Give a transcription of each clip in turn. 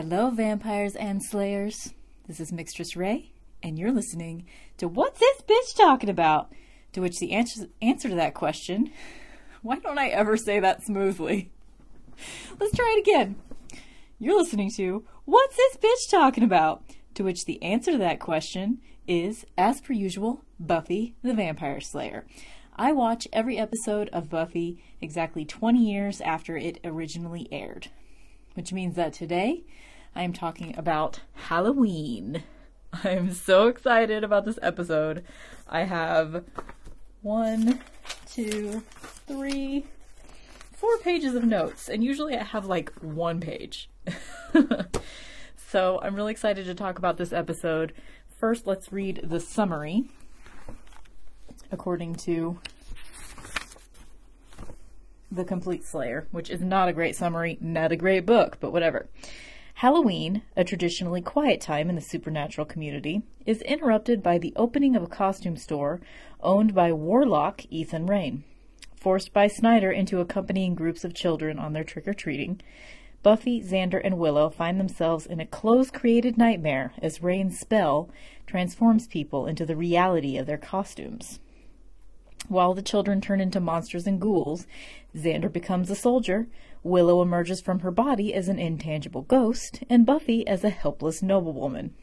Hello, vampires and slayers. This is Mixtress Rae, and you're listening to What's This Bitch Talking About? To which the answer, answer to that question, why don't I ever say that smoothly? Let's try it again. You're listening to What's This Bitch Talking About? To which the answer to that question is, as per usual, Buffy the Vampire Slayer. I watch every episode of Buffy exactly 20 years after it originally aired, which means that today I am talking about Halloween. I'm so excited about this episode. I have one, two, three, four pages of notes, and usually I have like one page. so I'm really excited to talk about this episode. First, let's read the summary according to The Complete Slayer, which is not a great summary, not a great book, but whatever. Halloween, a traditionally quiet time in the supernatural community, is interrupted by the opening of a costume store owned by Warlock Ethan Rayne. Forced by Snyder into accompanying groups of children on their trick or treating, Buffy, Xander, and Willow find themselves in a close created nightmare as Rayne's spell transforms people into the reality of their costumes. While the children turn into monsters and ghouls, Xander becomes a soldier, Willow emerges from her body as an intangible ghost, and Buffy as a helpless noblewoman.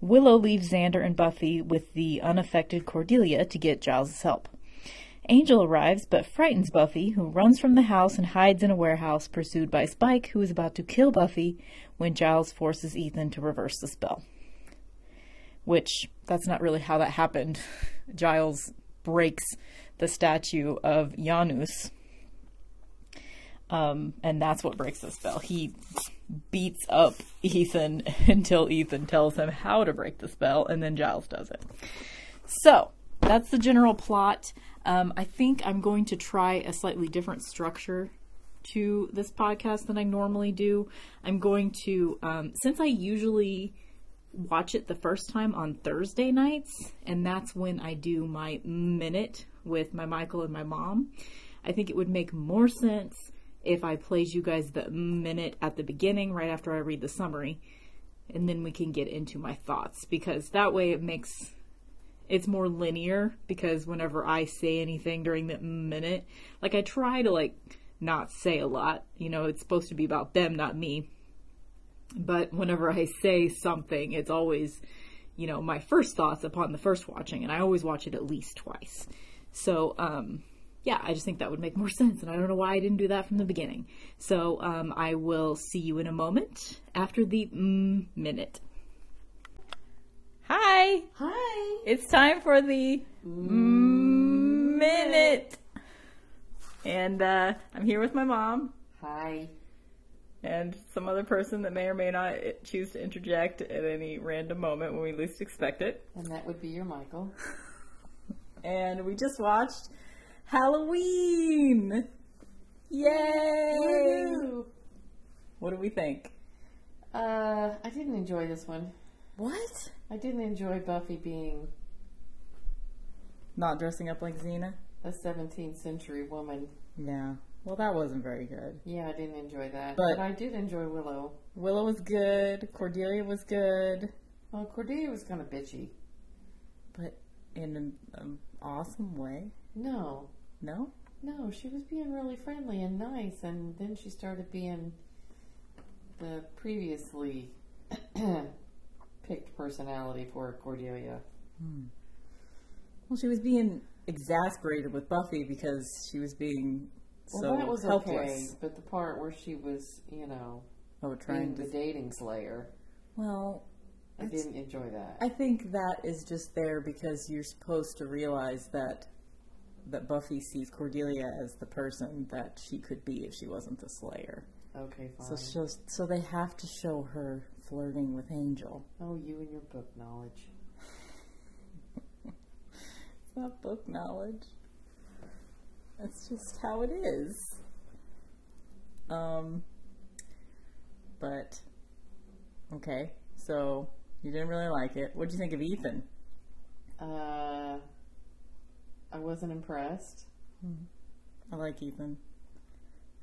Willow leaves Xander and Buffy with the unaffected Cordelia to get Giles' help. Angel arrives but frightens Buffy, who runs from the house and hides in a warehouse, pursued by Spike, who is about to kill Buffy when Giles forces Ethan to reverse the spell. Which, that's not really how that happened. Giles breaks the statue of Janus. Um, and that's what breaks the spell. He beats up Ethan until Ethan tells him how to break the spell, and then Giles does it. So, that's the general plot. Um, I think I'm going to try a slightly different structure to this podcast than I normally do. I'm going to, um, since I usually watch it the first time on Thursday nights, and that's when I do my minute with my Michael and my mom. I think it would make more sense if I played you guys the minute at the beginning, right after I read the summary, and then we can get into my thoughts because that way it makes it's more linear because whenever I say anything during the minute, like I try to like not say a lot, you know, it's supposed to be about them, not me. But whenever I say something, it's always, you know, my first thoughts upon the first watching, and I always watch it at least twice. So, um, yeah, I just think that would make more sense, and I don't know why I didn't do that from the beginning. So, um, I will see you in a moment after the mm, minute. Hi! Hi! It's time for the mm, minute! And uh, I'm here with my mom Hi. and some other person that may or may not choose to interject at any random moment when we least expect it. And that would be your Michael. And we just watched Halloween! Yay! Woo! What do we think? Uh, I didn't enjoy this one. What? I didn't enjoy Buffy being Not dressing up like Xena? a 17th century woman. Yeah. Well, that wasn't very good. Yeah, I didn't enjoy that. But- But, I did enjoy Willow. Willow was good. Cordelia was good. Well, Cordelia was kind of bitchy. But in an um, awesome way. No. No? No, she was being really friendly and nice, and then she started being the previously picked personality for Cordelia. Hmm. Well, she was being exasperated with Buffy because she was being Well, so that was helpless. okay, but the part where she was, you know, Oh, being trying the to. dating slayer, Well, I didn't enjoy that. I think that is just there because you're supposed to realize that that Buffy sees Cordelia as the person that she could be if she wasn't the Slayer. Okay, So, fine. so, so they have to show her flirting with Angel. oh, you and your book knowledge. It's not book knowledge. That's just how it is. Um, but okay, so you didn't really like it. What would you think of Ethan? Uh, I wasn't impressed. I like Ethan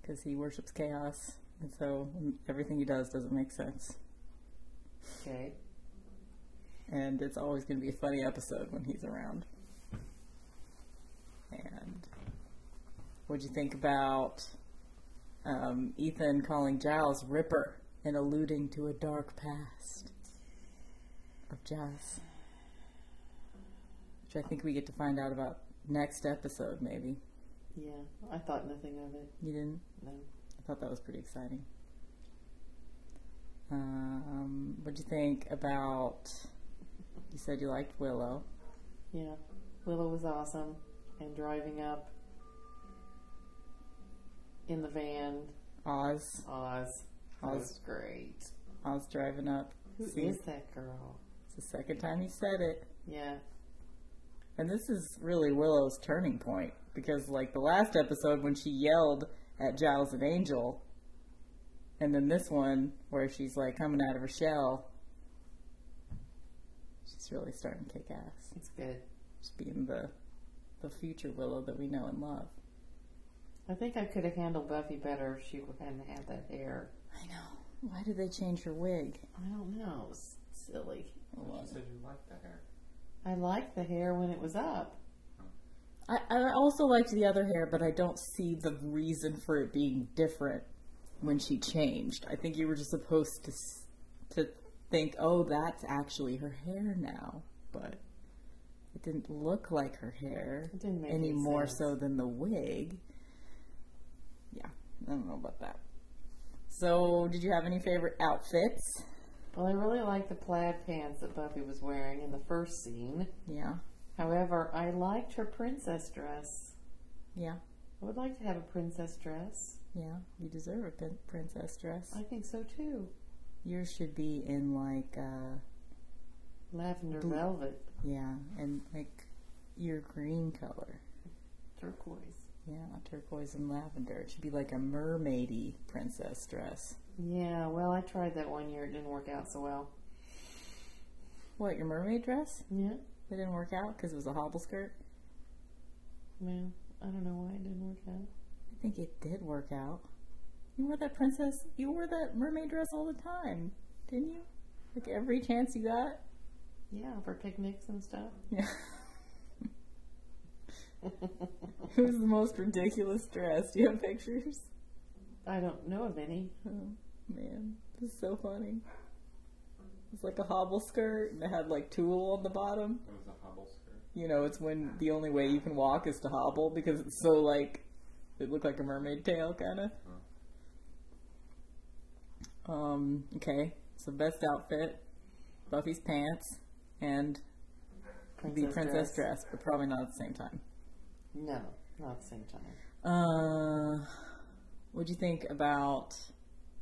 because he worships chaos. and so everything he does doesn't make sense. Okay. And it's always going to be a funny episode when he's around. And what'd you think about um, Ethan calling Giles Ripper and alluding to a dark past of Giles? Which I think we get to find out about next episode, maybe. Yeah, I thought nothing of it. You didn't? No. I thought that was pretty exciting. Um, what'd you think about? You said you liked Willow. Yeah, Willow was awesome, and driving up in the van, Oz. Oz. Oz. was great. Oz driving up. Who is See, that girl? It's the second time he said it. Yeah, And this is really Willow's turning point because, like the last episode when she yelled at Giles and Angel, and then this one where she's like coming out of her shell, she's really starting to kick ass. it's good. Just being the the future Willow that we know and love. I think I could have handled Buffy better if she hadn't had that hair. I know. Why did they change her wig? I don't know. It was silly. You said you liked the hair. I liked the hair when it was up. I, I also liked the other hair, but I don't see the reason for it being different when she changed. I think you were just supposed to to think, oh, that's actually her hair now, but it didn't look like her hair It didn't make any more so than the wig. Yeah, I don't know about that. So, did you have any favorite outfits? Well, I really like the plaid pants that Buffy was wearing in the first scene. Yeah, However, I liked her princess dress. yeah, I would like to have a princess dress. yeah. You deserve a princess dress. I think so too. Yours should be in like. uh Lavender Blue. velvet, Yeah, and like your green color. turquoise. Yeah, turquoise and lavender. It should be like a mermaidy princess dress. Yeah, well, I tried that one year. It didn't work out so well. What, your mermaid dress? Yeah, It didn't work out because it was a hobble skirt? well, I don't know why it didn't work out. I think it did work out. You wore that princess, you wore that mermaid dress all the time, didn't you? Like every chance you got? Yeah, for picnics and stuff. Yeah. it was the most ridiculous dress. Do you have pictures? I don't know of any. Oh man, this is so funny. It's like a hobble skirt and it had like tulle on the bottom. It was a hobble skirt. You know, it's when the only way you can walk is to hobble because it's so like it looked like a mermaid tail kind of. Um. Okay. So best outfit, Buffy's pants, and the princess dress. but probably not at the same time. No, not at the same time. Uh, what'd you think about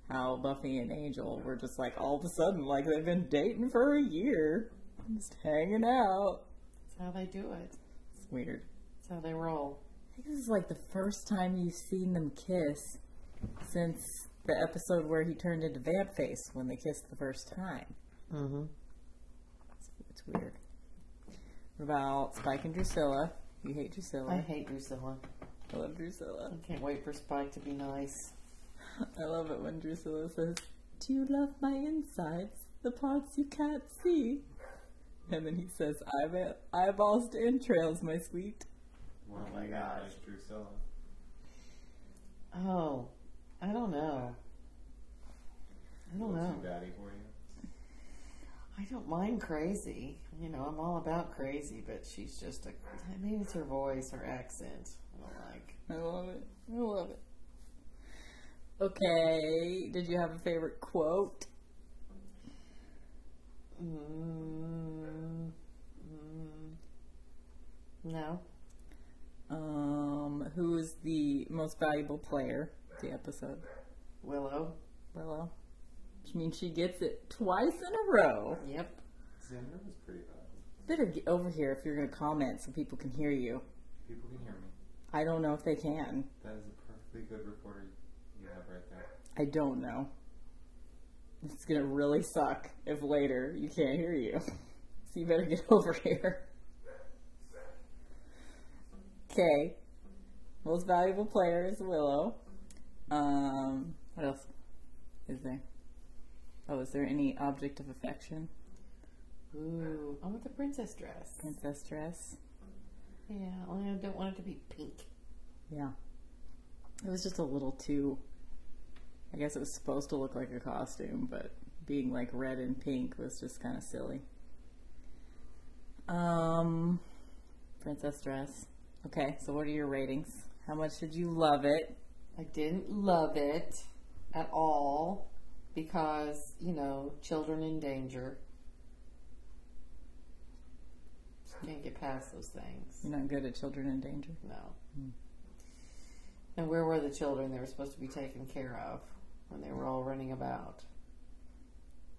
how Buffy and Angel were just like all of a sudden like they've been dating for a year, just hanging out? That's how they do it. It's weird. That's how they roll. I think this is like the first time you've seen them kiss since the episode where he turned into Vamp Face when they kissed the first time. Mm-hmm. It's, it's weird. What about Spike and Drusilla? You hate Drusilla. I hate Drusilla. I love Drusilla. I can't wait for Spike to be nice. I love it when Drusilla says, Do you love my insides? The parts you can't see? And then he says, I've eyeballs to entrails, my sweet. Oh my gosh. Drusilla. Oh, I don't know. I don't What's know. too baddie for you? I don't mind crazy. You know, I'm all about crazy, but she's just a. Maybe it's her voice, her accent. I don't like. I love it. I love it. Okay, did you have a favorite quote? Mm, mm, no. Um, who is the most valuable player of the episode? Willow. Willow. Which means she gets it twice in a row. Yep. Xander was pretty bad. Better get over here if you're going to comment so people can hear you. People can hear me. I don't know if they can. That is a perfectly good reporter you have right there. I don't know. It's gonna really suck if later you can't hear you. So you better get over here. Okay. Most valuable player is Willow. Um, what else? Is there? Oh, is there any object of affection? Ooh, I want the princess dress. Princess dress? Yeah, only I don't want it to be pink. Yeah. It was just a little too. I guess it was supposed to look like a costume, but being like red and pink was just kind of silly. Um, princess dress. Okay, so what are your ratings? How much did you love it? I didn't love it at all because, you know, children in danger. Can't get past those things. You're not good at children in danger. No. And where were the children they were supposed to be taken care of when they were all running about?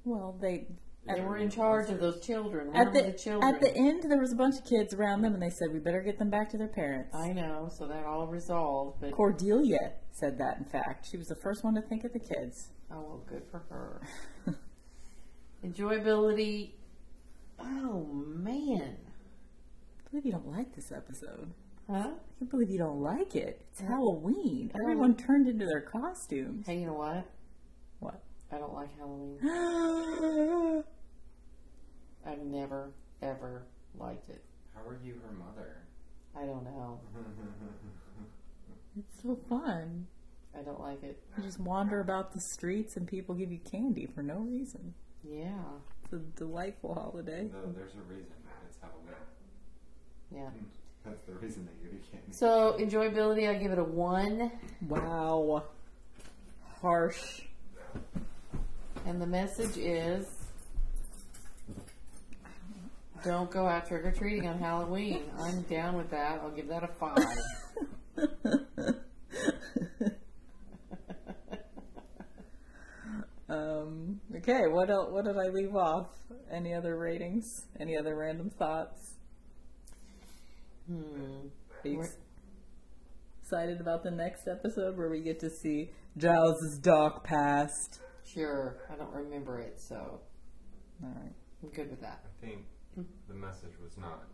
Well, they They were in charge of those children. At the, the children? at the end there was a bunch of kids around them, and they said we better get them back to their parents. I know, so that all resolved, but Cordelia said that. In fact, she was the first one to think of the kids. oh well, good for her. Enjoyability. Oh man, I believe you don't like this episode. Huh? I can't believe you don't like it. It's Yeah. Halloween. I don't- Everyone turned into their costumes. Hey, you know what? What? I don't like Halloween. I've never ever liked it. How are you her mother? I don't know. It's so fun. I don't like it. You just wander about the streets and people give you candy for no reason. Yeah, It's a delightful holiday. Though there's a reason. It's Halloween. yeah. Hmm. That's the reason that you can't. So enjoyability, I give it a one, Wow. Harsh. and the message is. Don't go out trick or treating on Halloween. I'm down with that. I'll give that a five. Um, okay, what else, what did I leave off? Any other ratings? Any other random thoughts? Hmm. Are you excited about the next episode where we get to see Giles' dark past? Sure. I don't remember it, so All right. I'm good with that. I think the message was not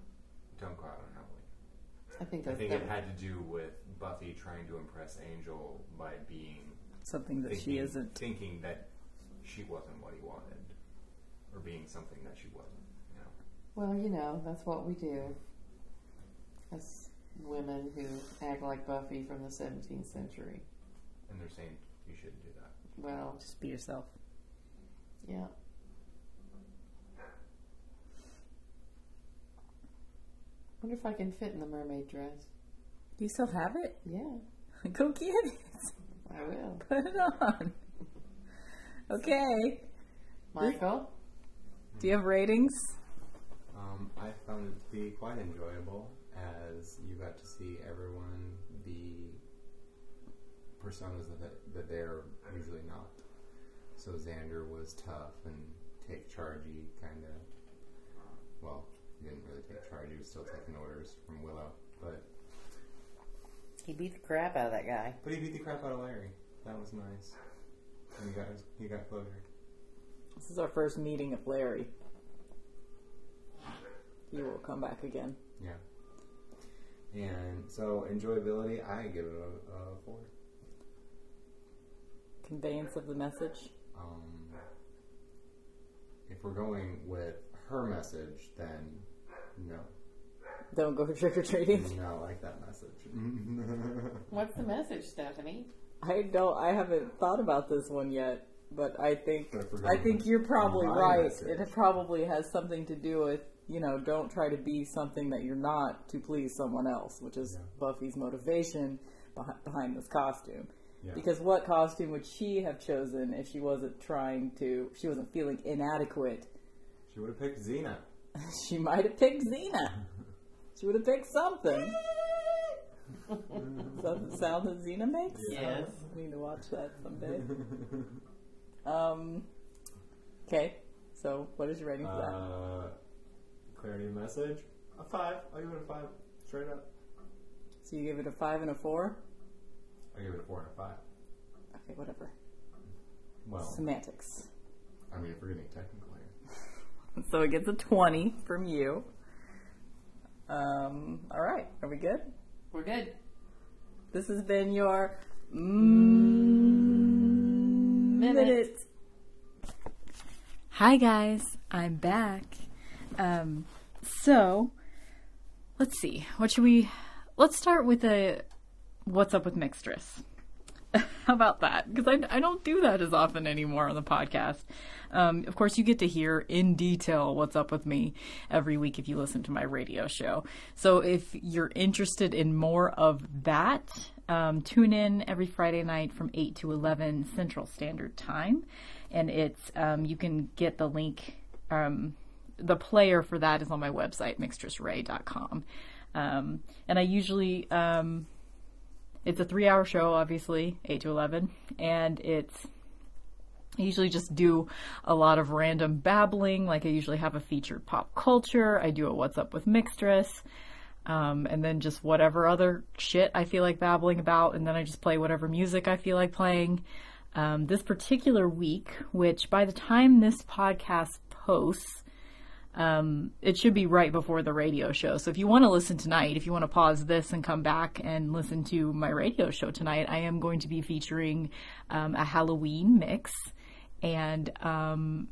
don't go out on Halloween. I think I think that, it had to do with Buffy trying to impress Angel by being Something that thinking, she isn't. thinking that she wasn't what he wanted, or being something that she wasn't. You know, Well, you know, that's what we do as women who act like Buffy from the 17th century. and they're saying you shouldn't do that. Well, Just be yourself. yeah. Wonder if I can fit in the mermaid dress. Do you still have it? Yeah, Go get it. I will. Put it on. Okay. Michael? Do you have ratings? Um, I found it to be quite enjoyable as you got to see everyone be personas that, that they're usually not. So Xander was tough and take chargey, kind of. Well, he didn't really take charge; he was still taking orders from Willow. But He beat the crap out of that guy. but he beat the crap out of Larry. That was nice. And he got he got closure. This is our first meeting of Larry. He will come back again. Yeah. And so enjoyability, I give it a, a four. Conveyance of the message. um, if we're going with her message, then no. Don't go trick or treating. Do not like that message. What's the message, Stephanie? I don't. I haven't thought about this one yet, but I think But if we're I think you're probably right. message- It probably has something to do with you know don't try to be something that you're not to please someone else, which is Yeah. Buffy's motivation behind, behind this costume. Yeah. Because what costume would she have chosen if she wasn't trying to? She wasn't feeling inadequate. she would have picked Xena. She might have picked Xena. She would have picked something. Is that the sound that Xena makes? Yes. I need to watch that someday. um. Okay. So, what is your rating for that? Uh, clarity of message, a five. I'll give it a five, straight up. So you give it a five and a four. I give it a four and a five. Okay, whatever. Well, Semantics. I mean, if we're getting technical here. So it gets a twenty from you. Um. All right. Are we good? We're good. This has been your mm, minute. Hi guys, I'm back. Um, so let's see. What should we? Let's start with a what's up with Mixtress. How about that? Because I, I don't do that as often anymore on the podcast. Um, of course, you get to hear in detail what's up with me every week if you listen to my radio show. So if you're interested in more of that, um, tune in every Friday night from 8 to 11 Central Standard Time. And it's um, you can get the link. Um, the player for that is on my website, mixtressrae.com. Um, and I usually um, it's a three hour show, obviously, 8 to 11, and it's I usually just do a lot of random babbling. Like I usually have a featured pop culture. I do a what's up with Mixtress. Um, and then just whatever other shit I feel like babbling about. And then I just play whatever music I feel like playing. Um, this particular week, which by the time this podcast posts, um, it should be right before the radio show. So if you want to listen tonight, if you want to pause this and come back and listen to my radio show tonight, I am going to be featuring um, a Halloween mix. And um,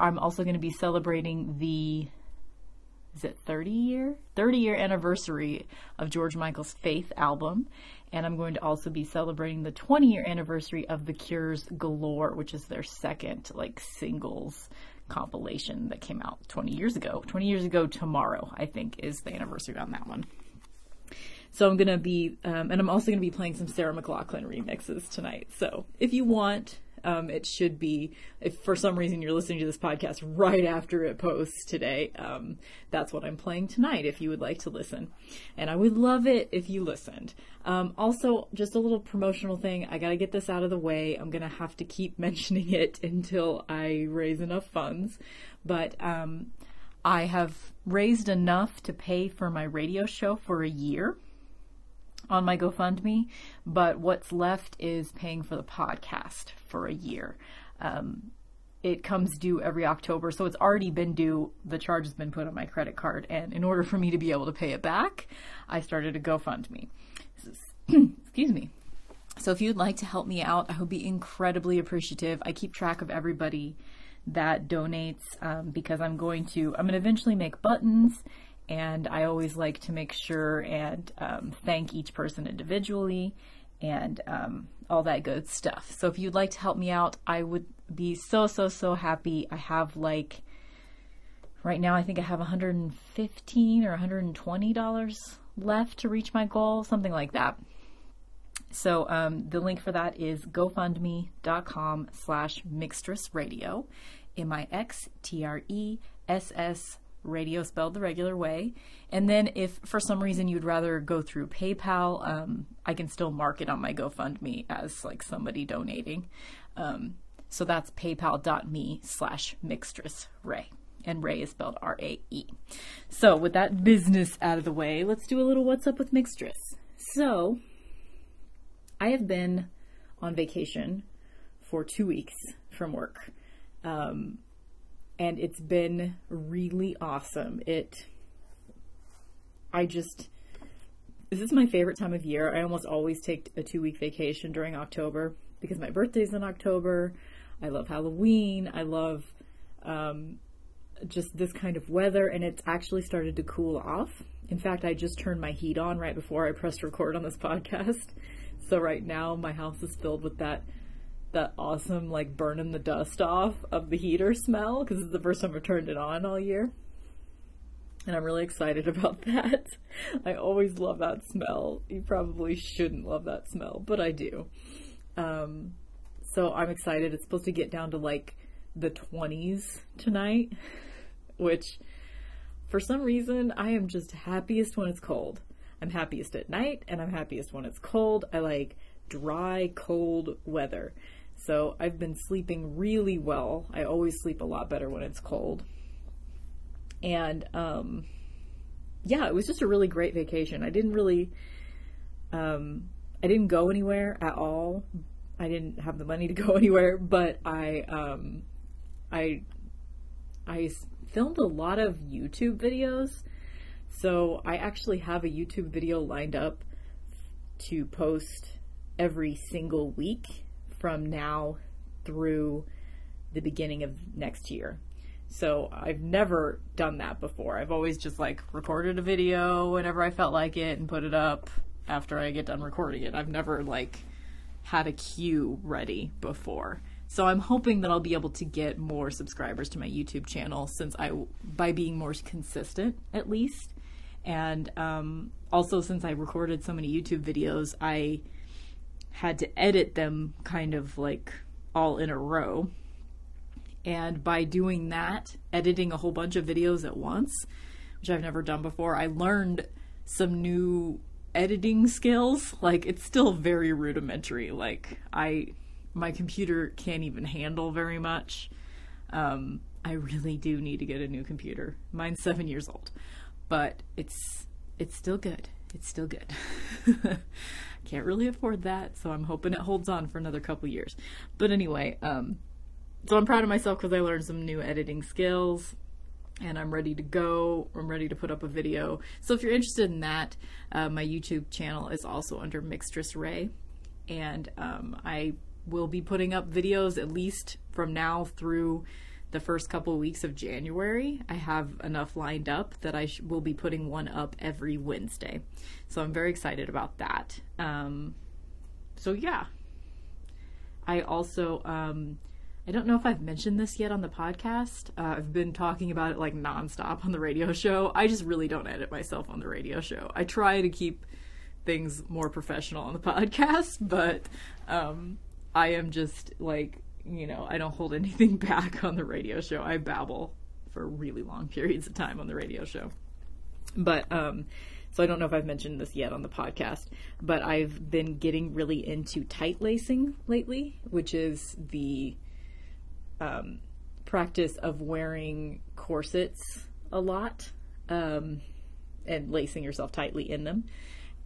I'm also going to be celebrating the is it 30 year 30 year anniversary of George Michael's Faith album and I'm going to also be celebrating the 20 year anniversary of The Cure's Galore which is their second like singles compilation that came out 20 years ago 20 years ago tomorrow I think is the anniversary on that one so I'm gonna be, um, and I'm also gonna be playing some Sarah McLachlan remixes tonight. So if you want, um, it should be. If for some reason you're listening to this podcast right after it posts today, um, that's what I'm playing tonight. If you would like to listen, and I would love it if you listened. Um, also, just a little promotional thing. I gotta get this out of the way. I'm gonna have to keep mentioning it until I raise enough funds, but. Um, I have raised enough to pay for my radio show for a year on my GoFundMe, but what's left is paying for the podcast for a year. Um, it comes due every October, so it's already been due. The charge has been put on my credit card, and in order for me to be able to pay it back, I started a GoFundMe. Excuse me. So if you'd like to help me out, I would be incredibly appreciative. I keep track of everybody that donates um, because I'm going to I'm going to eventually make buttons and I always like to make sure and um, thank each person individually and um, all that good stuff. So if you'd like to help me out, I would be so so so happy. I have like right now I think I have 115 or 120 dollars left to reach my goal, something like that. So um, the link for that is gofundme.com slash mixtress radio, M-I-X-T-R-E-S-S radio spelled the regular way. And then if for some reason you'd rather go through PayPal, um, I can still mark it on my GoFundMe as like somebody donating. Um, so that's paypal.me slash mixtress rae. And Rae is spelled R A E. So, with that business out of the way, let's do a little What's Up with Mixtress. So, I have been on vacation for two weeks from work. Um, and it's been really awesome. It, I just, this is my favorite time of year. I almost always take a two week vacation during October because my birthday's in October. I love Halloween. I love, um, just this kind of weather and it's actually started to cool off. In fact, I just turned my heat on right before I pressed record on this podcast. So right now my house is filled with that that awesome like burning the dust off of the heater smell because it's the first time I've turned it on all year. And I'm really excited about that. I always love that smell. You probably shouldn't love that smell, but I do. Um, so I'm excited. It's supposed to get down to like the 20s tonight, which for some reason I am just happiest when it's cold. I'm happiest at night and I'm happiest when it's cold. I like dry, cold weather. So I've been sleeping really well. I always sleep a lot better when it's cold. And um, yeah, it was just a really great vacation. I didn't really, um, I didn't go anywhere at all. I didn't have the money to go anywhere, but I, um, I filmed a lot of YouTube videos. So I actually have a YouTube video lined up to post every single week from now through the beginning of next year. So I've never done that before. I've always just like recorded a video whenever I felt like it and put it up after I get done recording it. I've never like had a cue ready before. So I'm hoping that I'll be able to get more subscribers to my YouTube channel since I by being more consistent at least. And um, also since I recorded so many YouTube videos, I had to edit them kind of like all in a row. And by doing that, editing a whole bunch of videos at once, which I've never done before, I learned some new editing skills. Like it's still very rudimentary. Like I my computer can't even handle very much. Um, I really do need to get a new computer. Mine's 7 years old. But it's it's still good. It's still good. Can't really afford that, so I'm hoping it holds on for another couple years. But anyway, um, so I'm proud of myself because I learned some new editing skills and I'm ready to go. I'm ready to put up a video. So if you're interested in that, uh, my YouTube channel is also under Mixtress Rae, and um, I will be putting up videos at least from now through the first couple of weeks of January. I have enough lined up that I sh- will be putting one up every Wednesday. So I'm very excited about that. Um, so yeah. I also, um, I don't know if I've mentioned this yet on the podcast. Uh, I've been talking about it like nonstop on the radio show. I just really don't edit myself on the radio show. I try to keep things more professional on the podcast, but um, I am just like you know, I don't hold anything back on the radio show. I babble for really long periods of time on the radio show. But, um, so I don't know if I've mentioned this yet on the podcast, but I've been getting really into tight lacing lately, which is the um, practice of wearing corsets a lot um, and lacing yourself tightly in them.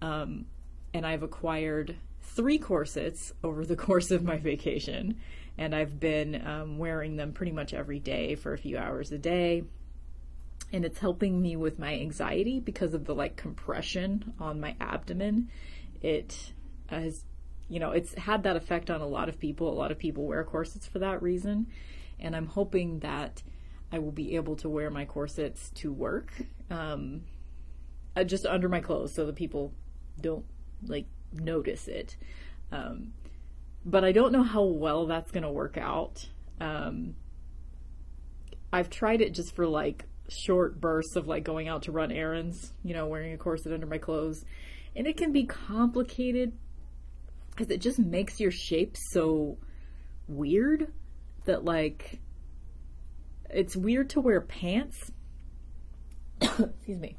Um, and I've acquired three corsets over the course of my vacation and I've been um, wearing them pretty much every day for a few hours a day. And it's helping me with my anxiety because of the like compression on my abdomen. It has, you know, it's had that effect on a lot of people. A lot of people wear corsets for that reason. And I'm hoping that I will be able to wear my corsets to work, um, uh, just under my clothes so that people don't like notice it. Um, but I don't know how well that's going to work out. Um, I've tried it just for like short bursts of like going out to run errands, you know, wearing a corset under my clothes. And it can be complicated because it just makes your shape so weird that like it's weird to wear pants. Excuse me.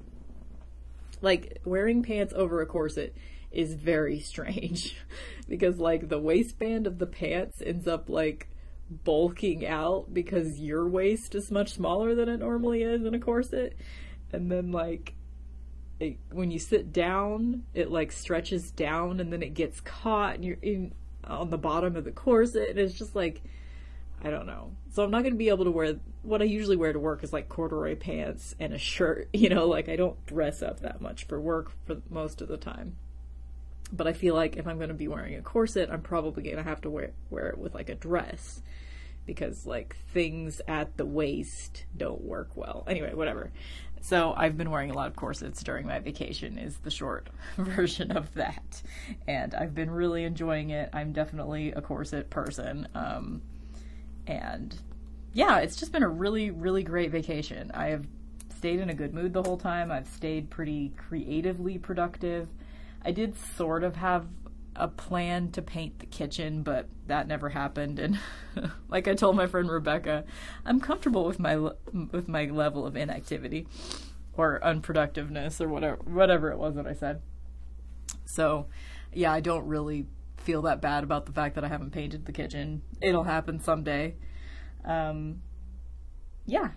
Like wearing pants over a corset is very strange because like the waistband of the pants ends up like bulking out because your waist is much smaller than it normally is in a corset and then like it, when you sit down it like stretches down and then it gets caught and you're in on the bottom of the corset and it's just like I don't know. So I'm not going to be able to wear what I usually wear to work is like corduroy pants and a shirt, you know, like I don't dress up that much for work for most of the time. But I feel like if I'm going to be wearing a corset, I'm probably going to have to wear wear it with like a dress because like things at the waist don't work well. Anyway, whatever. So I've been wearing a lot of corsets during my vacation is the short version of that. And I've been really enjoying it. I'm definitely a corset person. Um, and yeah, it's just been a really, really great vacation. I have stayed in a good mood the whole time. I've stayed pretty creatively productive. I did sort of have a plan to paint the kitchen, but that never happened. And like I told my friend Rebecca, I'm comfortable with my with my level of inactivity or unproductiveness or whatever whatever it was that I said. So, yeah, I don't really feel that bad about the fact that I haven't painted the kitchen. It'll happen someday. Um, yeah.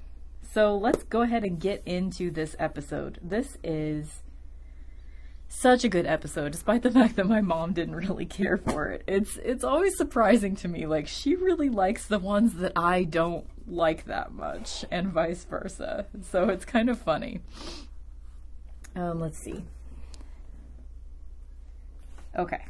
So let's go ahead and get into this episode. This is such a good episode despite the fact that my mom didn't really care for it it's it's always surprising to me like she really likes the ones that i don't like that much and vice versa so it's kind of funny um let's see okay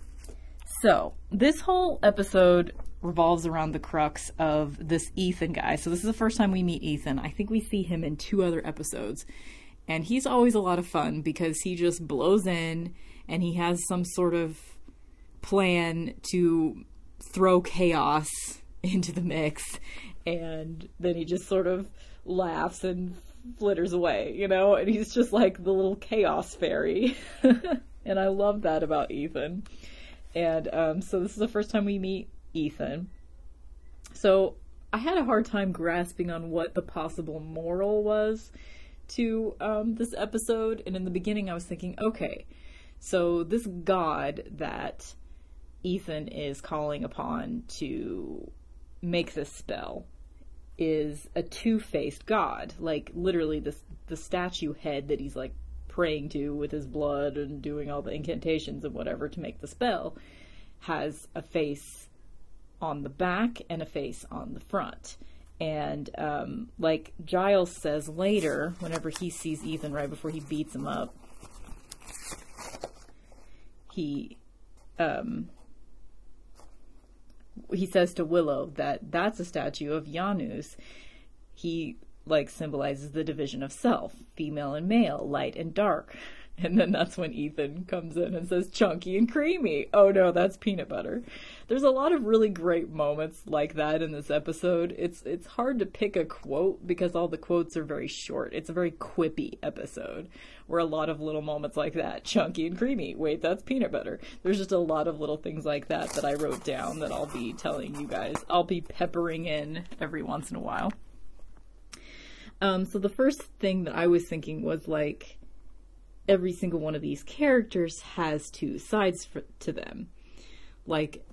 so this whole episode revolves around the crux of this Ethan guy. So this is the first time we meet Ethan. I think we see him in two other episodes. And he's always a lot of fun because he just blows in and he has some sort of plan to throw chaos into the mix and then he just sort of laughs and flitters away, you know, and he's just like the little chaos fairy. and I love that about Ethan. And um, so this is the first time we meet Ethan. So I had a hard time grasping on what the possible moral was to um, this episode. And in the beginning, I was thinking, okay, so this god that Ethan is calling upon to make this spell is a two-faced god like literally this the statue head that he's like praying to with his blood and doing all the incantations and whatever to make the spell has a face on the back and a face on the front and um, like giles says later whenever he sees ethan right before he beats him up he um, he says to Willow that that's a statue of Janus. He like symbolizes the division of self, female and male, light and dark. And then that's when Ethan comes in and says chunky and creamy. Oh no, that's peanut butter. There's a lot of really great moments like that in this episode. It's it's hard to pick a quote because all the quotes are very short. It's a very quippy episode where a lot of little moments like that, chunky and creamy. Wait, that's peanut butter. There's just a lot of little things like that that I wrote down that I'll be telling you guys. I'll be peppering in every once in a while. Um, so the first thing that I was thinking was like every single one of these characters has two sides for, to them. Like,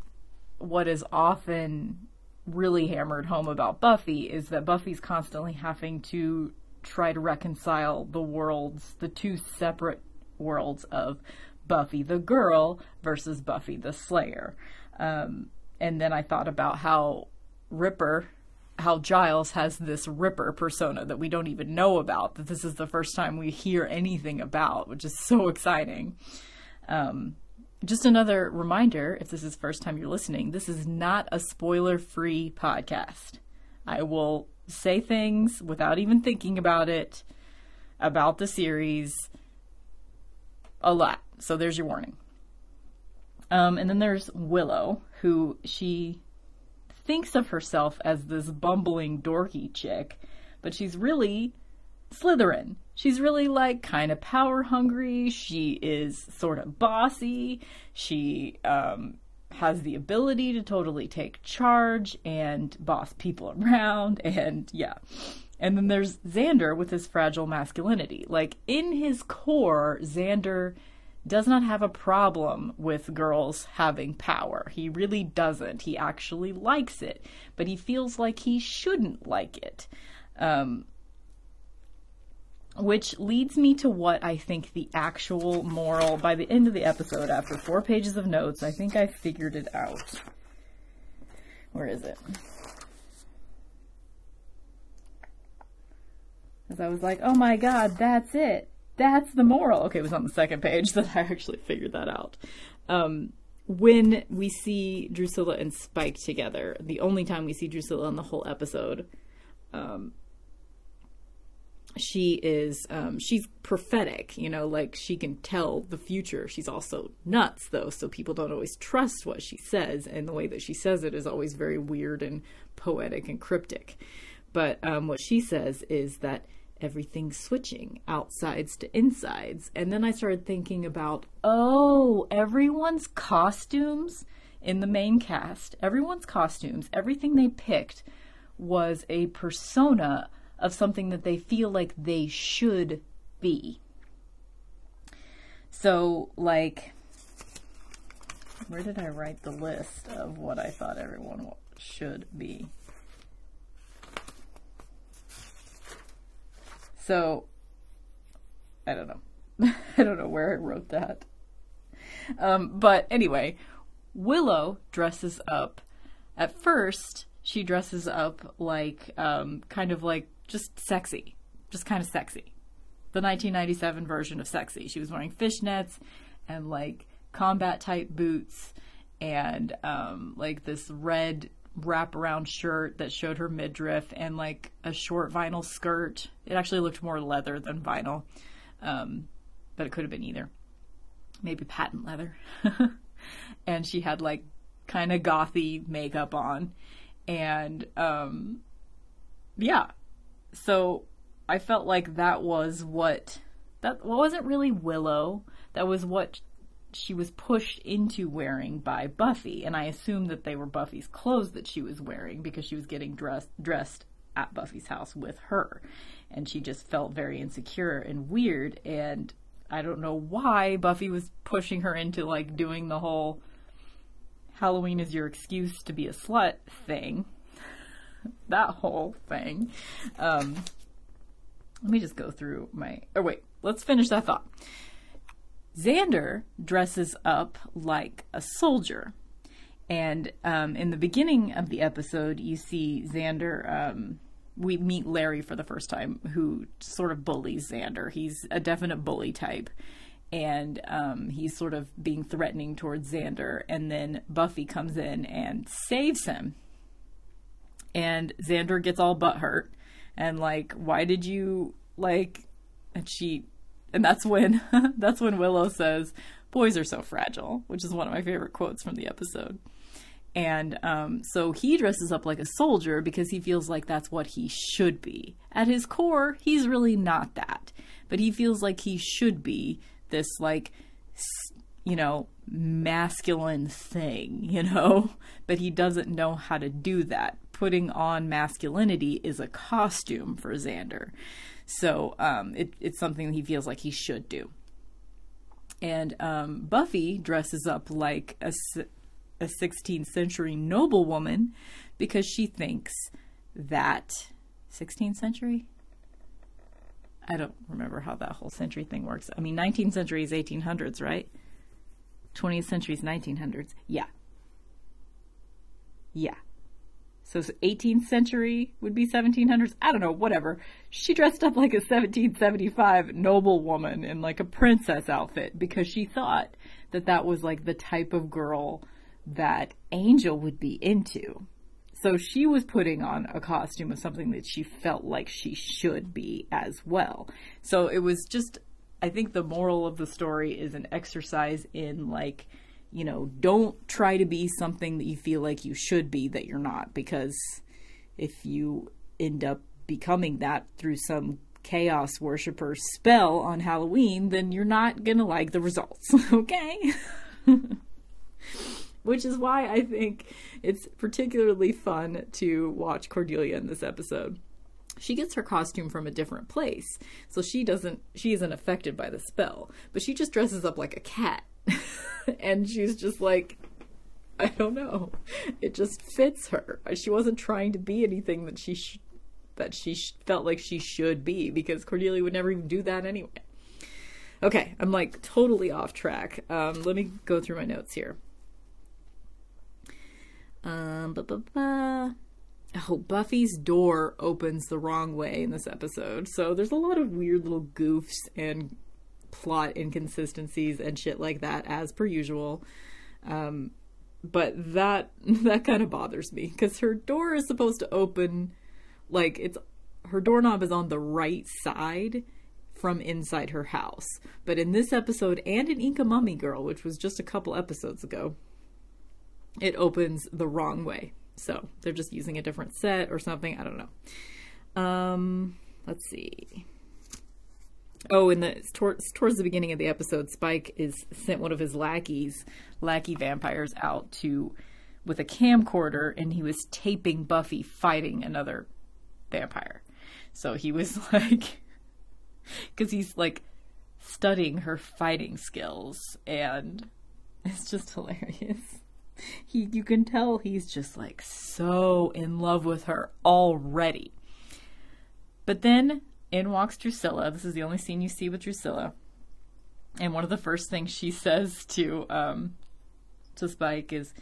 what is often really hammered home about Buffy is that Buffy's constantly having to try to reconcile the worlds, the two separate worlds of Buffy the girl versus Buffy the Slayer. Um, and then I thought about how Ripper how Giles has this Ripper persona that we don't even know about, that this is the first time we hear anything about, which is so exciting. Um, just another reminder if this is first time you're listening, this is not a spoiler free podcast. I will say things without even thinking about it, about the series, a lot. So there's your warning. Um, and then there's Willow, who she thinks of herself as this bumbling, dorky chick, but she's really Slytherin. She's really like kind of power hungry. She is sort of bossy. She um, has the ability to totally take charge and boss people around. And yeah. And then there's Xander with his fragile masculinity. Like in his core, Xander does not have a problem with girls having power. He really doesn't. He actually likes it, but he feels like he shouldn't like it. Um, which leads me to what I think the actual moral by the end of the episode, after four pages of notes, I think I figured it out. Where is it? Because I was like, oh my god, that's it that's the moral. Okay, it was on the second page that I actually figured that out. Um, when we see Drusilla and Spike together, the only time we see Drusilla in the whole episode, um, she is um, she's prophetic, you know, like she can tell the future. She's also nuts though, so people don't always trust what she says, and the way that she says it is always very weird and poetic and cryptic. But um, what she says is that everything's switching outsides to insides. And then I started thinking about, oh, everyone's costumes in the main cast, everyone's costumes, everything they picked was a persona of something that they feel like they should be. So, like, where did I write the list of what I thought everyone should be? So, I don't know. I don't know where I wrote that. Um, but anyway, Willow dresses up. At first, she dresses up like, um, kind of like just sexy. Just kind of sexy. The 1997 version of sexy. She was wearing fishnets and like combat type boots and um, like this red wraparound shirt that showed her midriff and like a short vinyl skirt. It actually looked more leather than vinyl, um, but it could have been either. Maybe patent leather. and she had like kind of gothy makeup on. And um, yeah, so I felt like that was what that wasn't really Willow. That was what she was pushed into wearing by Buffy, and I assumed that they were Buffy's clothes that she was wearing because she was getting dressed dressed at Buffy's house with her, and she just felt very insecure and weird. And I don't know why Buffy was pushing her into like doing the whole Halloween is your excuse to be a slut thing. that whole thing. Um, let me just go through my. Oh, wait, let's finish that thought. Xander dresses up like a soldier. And um, in the beginning of the episode, you see Xander. Um, we meet Larry for the first time, who sort of bullies Xander. He's a definite bully type. And um, he's sort of being threatening towards Xander. And then Buffy comes in and saves him. And Xander gets all butthurt. And, like, why did you, like, and she and that's when that's when Willow says, "Boys are so fragile," which is one of my favorite quotes from the episode. And um, so he dresses up like a soldier because he feels like that's what he should be. At his core, he's really not that, but he feels like he should be this like you know masculine thing, you know. But he doesn't know how to do that. Putting on masculinity is a costume for Xander. So um, it, it's something he feels like he should do. And um, Buffy dresses up like a, a 16th century noblewoman because she thinks that 16th century? I don't remember how that whole century thing works. I mean, 19th century is 1800s, right? 20th century is 1900s. Yeah. Yeah. So 18th century would be 1700s. I don't know, whatever. She dressed up like a 1775 noblewoman in like a princess outfit because she thought that that was like the type of girl that Angel would be into. So she was putting on a costume of something that she felt like she should be as well. So it was just, I think the moral of the story is an exercise in like, you know, don't try to be something that you feel like you should be that you're not, because if you end up becoming that through some chaos worshiper spell on Halloween, then you're not gonna like the results, okay? Which is why I think it's particularly fun to watch Cordelia in this episode. She gets her costume from a different place, so she doesn't she isn't affected by the spell, but she just dresses up like a cat. and she's just like I don't know. It just fits her. She wasn't trying to be anything that she sh- that she sh- felt like she should be because Cordelia would never even do that anyway. Okay, I'm like totally off track. Um, let me go through my notes here. Um, ba ba ba. Oh, Buffy's door opens the wrong way in this episode, so there's a lot of weird little goofs and plot inconsistencies and shit like that as per usual. Um, but that that kind of bothers me because her door is supposed to open like it's her doorknob is on the right side from inside her house. But in this episode and in Inca Mummy Girl, which was just a couple episodes ago, it opens the wrong way. So they're just using a different set or something. I don't know. Um, let's see. Oh, and the towards, towards the beginning of the episode, Spike is sent one of his lackeys, lackey vampires, out to with a camcorder, and he was taping Buffy fighting another vampire. So he was like, because he's like studying her fighting skills, and it's just hilarious. He, you can tell he's just like so in love with her already. But then in walks Drusilla. This is the only scene you see with Drusilla. And one of the first things she says to um, to Spike is,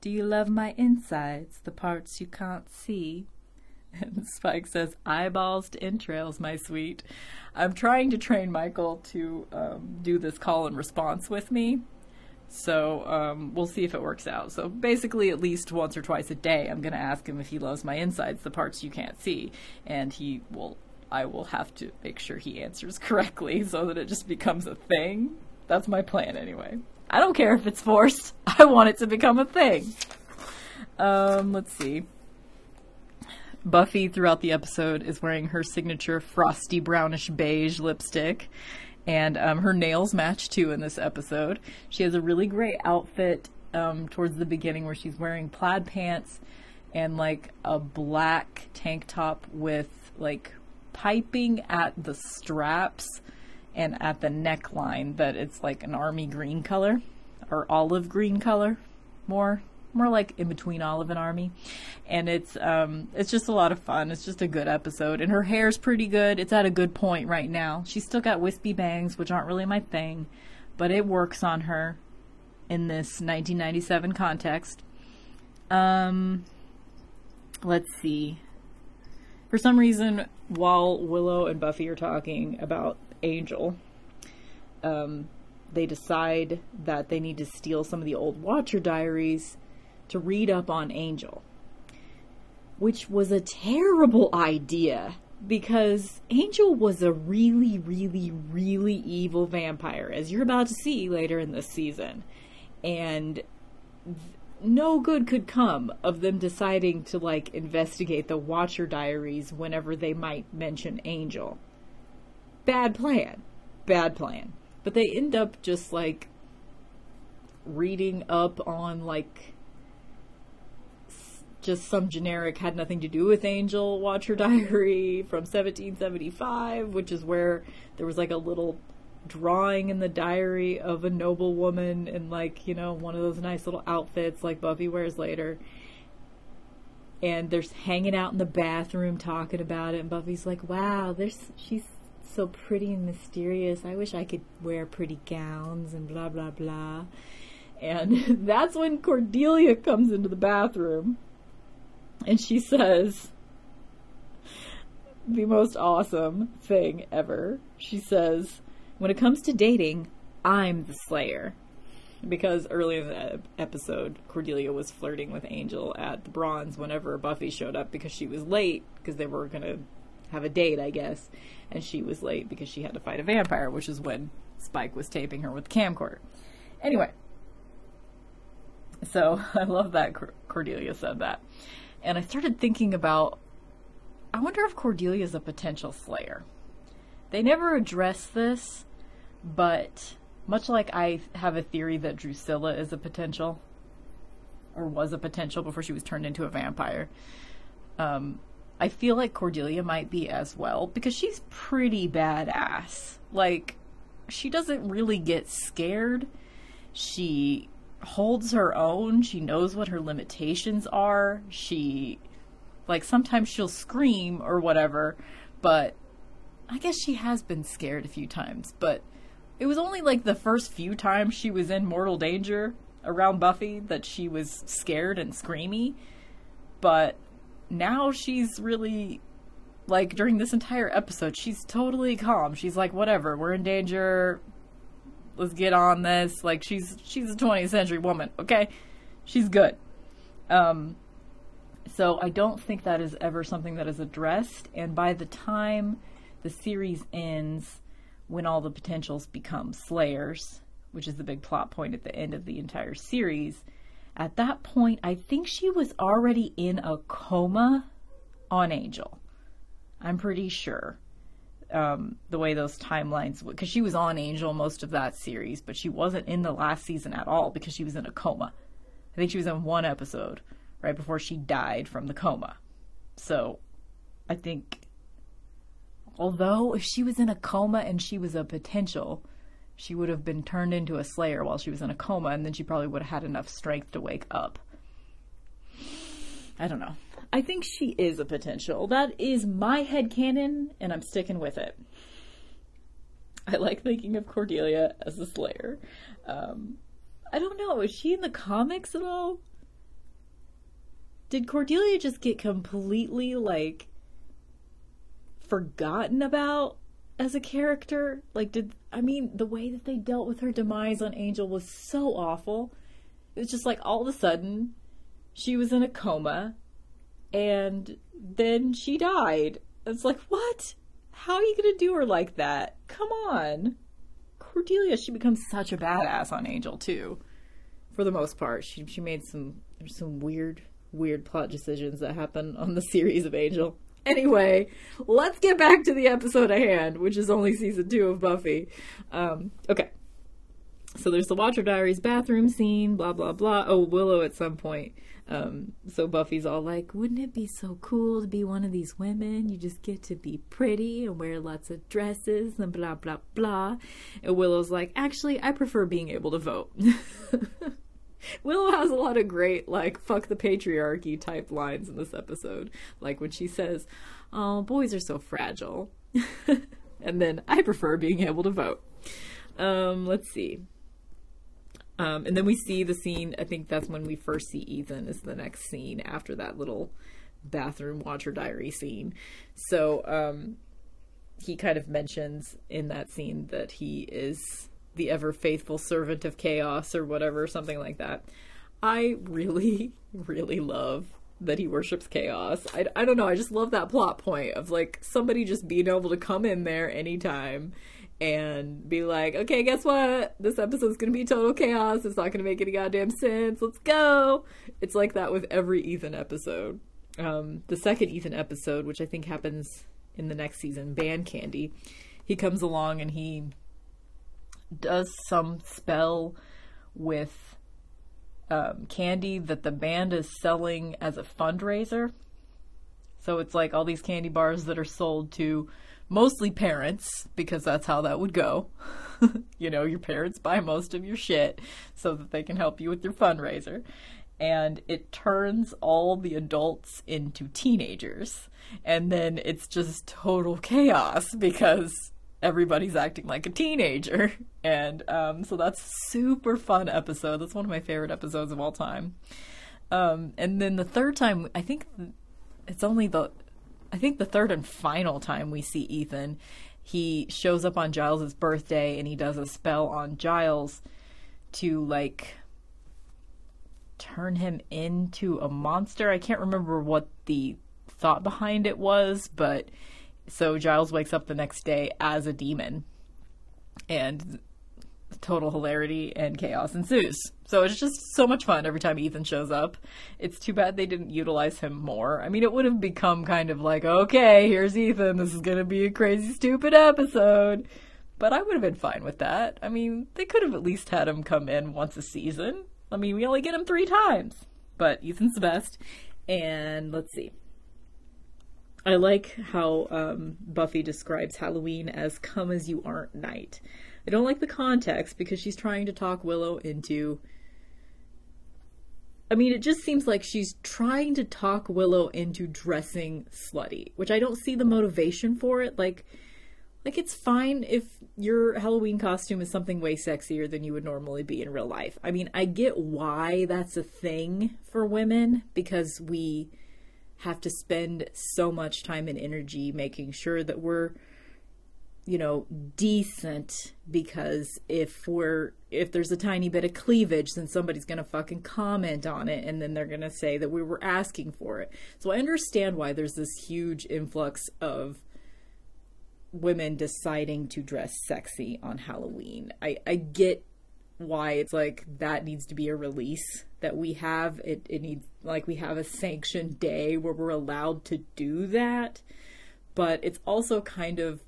"Do you love my insides, the parts you can't see?" And Spike says, "Eyeballs to entrails, my sweet." I'm trying to train Michael to um, do this call and response with me So um, we'll see if it works out. So basically, at least once or twice a day, I'm going to ask him if he loves my insides, the parts you can't see, and he will. I will have to make sure he answers correctly so that it just becomes a thing. That's my plan, anyway. I don't care if it's forced. I want it to become a thing. Um, let's see. Buffy throughout the episode is wearing her signature frosty brownish beige lipstick, and um, her nails match too in this episode. She has a really great outfit um, towards the beginning where she's wearing plaid pants and like a black tank top with like piping at the straps and at the neckline that it's like an army green color or olive green color more more like in between olive and army. And it's um it's just a lot of fun. It's just a good episode. And her hair's pretty good. It's at a good point right now. She's still got wispy bangs which aren't really my thing but it works on her in this 1997 context. Um let's see for some reason while willow and buffy are talking about angel um they decide that they need to steal some of the old Watcher diaries to read up on Angel, which was a terrible idea because Angel was a really, really, really evil vampire, as you're about to see later in this season. And no good could come of them deciding to like investigate the Watcher diaries whenever they might mention Angel. Bad plan. Bad plan. But they end up just like reading up on like just some generic had nothing to do with Angel Watcher Diary from 1775, which is where there was like a little drawing in the diary of a noble woman in like, you know, one of those nice little outfits like Buffy wears later. And they're hanging out in the bathroom talking about it, and Buffy's like, "Wow, there's she's so pretty and mysterious. I wish I could wear pretty gowns and blah blah blah." And that's when Cordelia comes into the bathroom and she says the most awesome thing ever. She says, When it comes to dating, I'm the slayer. Because earlier in the episode, Cordelia was flirting with Angel at the Bronze whenever Buffy showed up because she was late because they were going to have a date, I guess. And she was late because she had to fight a vampire, which is when Spike was taping her with the camcorder. Anyway, so I love that Cordelia said that. And I started thinking about I wonder if Cordelia is a potential slayer. They never address this, but much like I have a theory that Drusilla is a potential, or was a potential before she was turned into a vampire, um, I feel like Cordelia might be as well because she's pretty badass. Like, she doesn't really get scared. She holds her own. She knows what her limitations are. She, like, sometimes she'll scream or whatever, but I guess she has been scared a few times. But it was only like the first few times she was in mortal danger around Buffy that she was scared and screamy. But now she's really like during this entire episode she's totally calm. She's like whatever we're in danger. Let's get on this. Like she's she's a 20th century woman okay? She's good. Um so i don't think that is ever something that is addressed. And by the time the series ends when all the potentials become slayers which is the big plot point at the end of the entire series at that point, I think she was already in a coma on Angel. I'm pretty sure. Um, the way those timelines, because she was on Angel most of that series, but she wasn't in the last season at all because she was in a coma. I think she was in one episode right before she died from the coma. So I think, although if she was in a coma and she was a potential, she would have been turned into a slayer while she was in a coma, and then she probably would have had enough strength to wake up. I don't know. I think she is a potential. That is my head canon, and I'm sticking with it. I like thinking of Cordelia as a slayer. Um, I don't know. Is she in the comics at all? Did Cordelia just get completely like forgotten about as a character? Like, did I mean the way that they dealt with her demise on Angel was so awful. It was just like all of a sudden she was in a coma and then she died. It's like, what? How are you gonna do her like that? Come on. Cordelia, she becomes such a badass on Angel too. For the most part, she she made some there's some weird weird plot decisions that happen on the series of Angel. Anyway, let's get back to the episode at hand, which is only season two of Buffy. Um, okay. So there's the Watcher Diaries bathroom scene, blah blah blah. Oh, Willow at some point. Um, so Buffy's all like, "Wouldn't it be so cool to be one of these women? You just get to be pretty and wear lots of dresses and blah blah blah." And Willow's like, "Actually, I prefer being able to vote." Willow has a lot of great, like, fuck the patriarchy type lines in this episode. Like when she says, Oh, boys are so fragile. and then, I prefer being able to vote. Um, let's see. Um, and then we see the scene, I think that's when we first see Ethan, is the next scene after that little bathroom watcher diary scene. So, um, he kind of mentions in that scene that he is the ever faithful servant of chaos or whatever, something like that. I really, really love that he worships chaos. I, I don't know, I just love that plot point of like somebody just being able to come in there anytime and be like, okay, guess what? This episode's gonna be total chaos. It's not gonna make any goddamn sense. Let's go. It's like that with every Ethan episode. Um, the second Ethan episode, which I think happens in the next season, Band Candy, he comes along and he does some spell with um, candy that the band is selling as a fundraiser. So it's like all these candy bars that are sold to mostly parents, because that's how that would go. you know, your parents buy most of your shit so that they can help you with your fundraiser. And it turns all the adults into teenagers. And then it's just total chaos because everybody's acting like a teenager. And um, so that's super fun episode. That's one of my favorite episodes of all time. Um, and then the third time, I think it's only the, I think the third and final time we see Ethan, he shows up on Giles's birthday and he does a spell on Giles to like turn him into a monster. I can't remember what the thought behind it was, but so Giles wakes up the next day as a demon, and total hilarity and chaos ensues. So it's just so much fun every time Ethan shows up. It's too bad they didn't utilize him more. I mean, it would have become kind of like, okay, here's Ethan. This is going to be a crazy, stupid episode. But I would have been fine with that. I mean, they could have at least had him come in once a season. I mean, we only get him three times. But Ethan's the best. And let's see. I like how um, Buffy describes Halloween as come as you aren't night. I don't like the context because she's trying to talk Willow into. I mean, it just seems like she's trying to talk Willow into dressing slutty, which I don't see the motivation for it. Like, like it's fine if your Halloween costume is something way sexier than you would normally be in real life. I mean, I get why that's a thing for women because we have to spend so much time and energy making sure that we're you know decent because if we're if there's a tiny bit of cleavage then somebody's going to fucking comment on it and then they're going to say that we were asking for it. So i understand why there's this huge influx of women deciding to dress sexy on halloween. I i get why it's like that needs to be a release that we have it it needs like we have a sanctioned day where we're allowed to do that but it's also kind of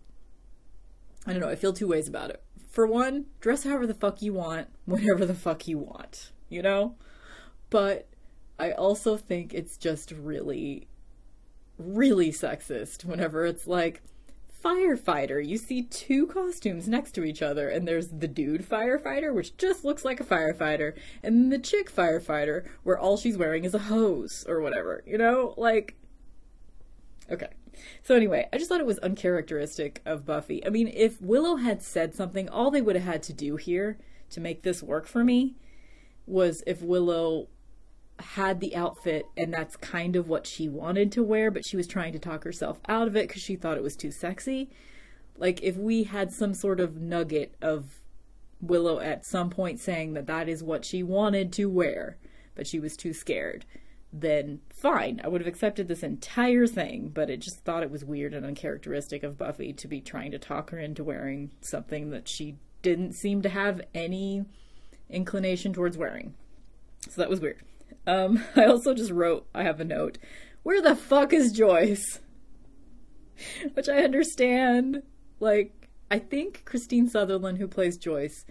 I don't know, I feel two ways about it. For one, dress however the fuck you want, whatever the fuck you want, you know? But I also think it's just really really sexist whenever it's like firefighter. You see two costumes next to each other, and there's the dude firefighter, which just looks like a firefighter, and the chick firefighter, where all she's wearing is a hose or whatever. You know? Like. Okay. So, anyway, I just thought it was uncharacteristic of Buffy. I mean, if Willow had said something, all they would have had to do here to make this work for me was if Willow had the outfit and that's kind of what she wanted to wear, but she was trying to talk herself out of it because she thought it was too sexy. Like if we had some sort of nugget of Willow at some point saying that that is what she wanted to wear, but she was too scared, then fine. I would have accepted this entire thing, but it just thought it was weird and uncharacteristic of Buffy to be trying to talk her into wearing something that she didn't seem to have any inclination towards wearing. So that was weird. Um, I also just wrote, I have a note, where the fuck is Joyce? Which I understand. Like, I think Kristine Sutherland, who plays Joyce,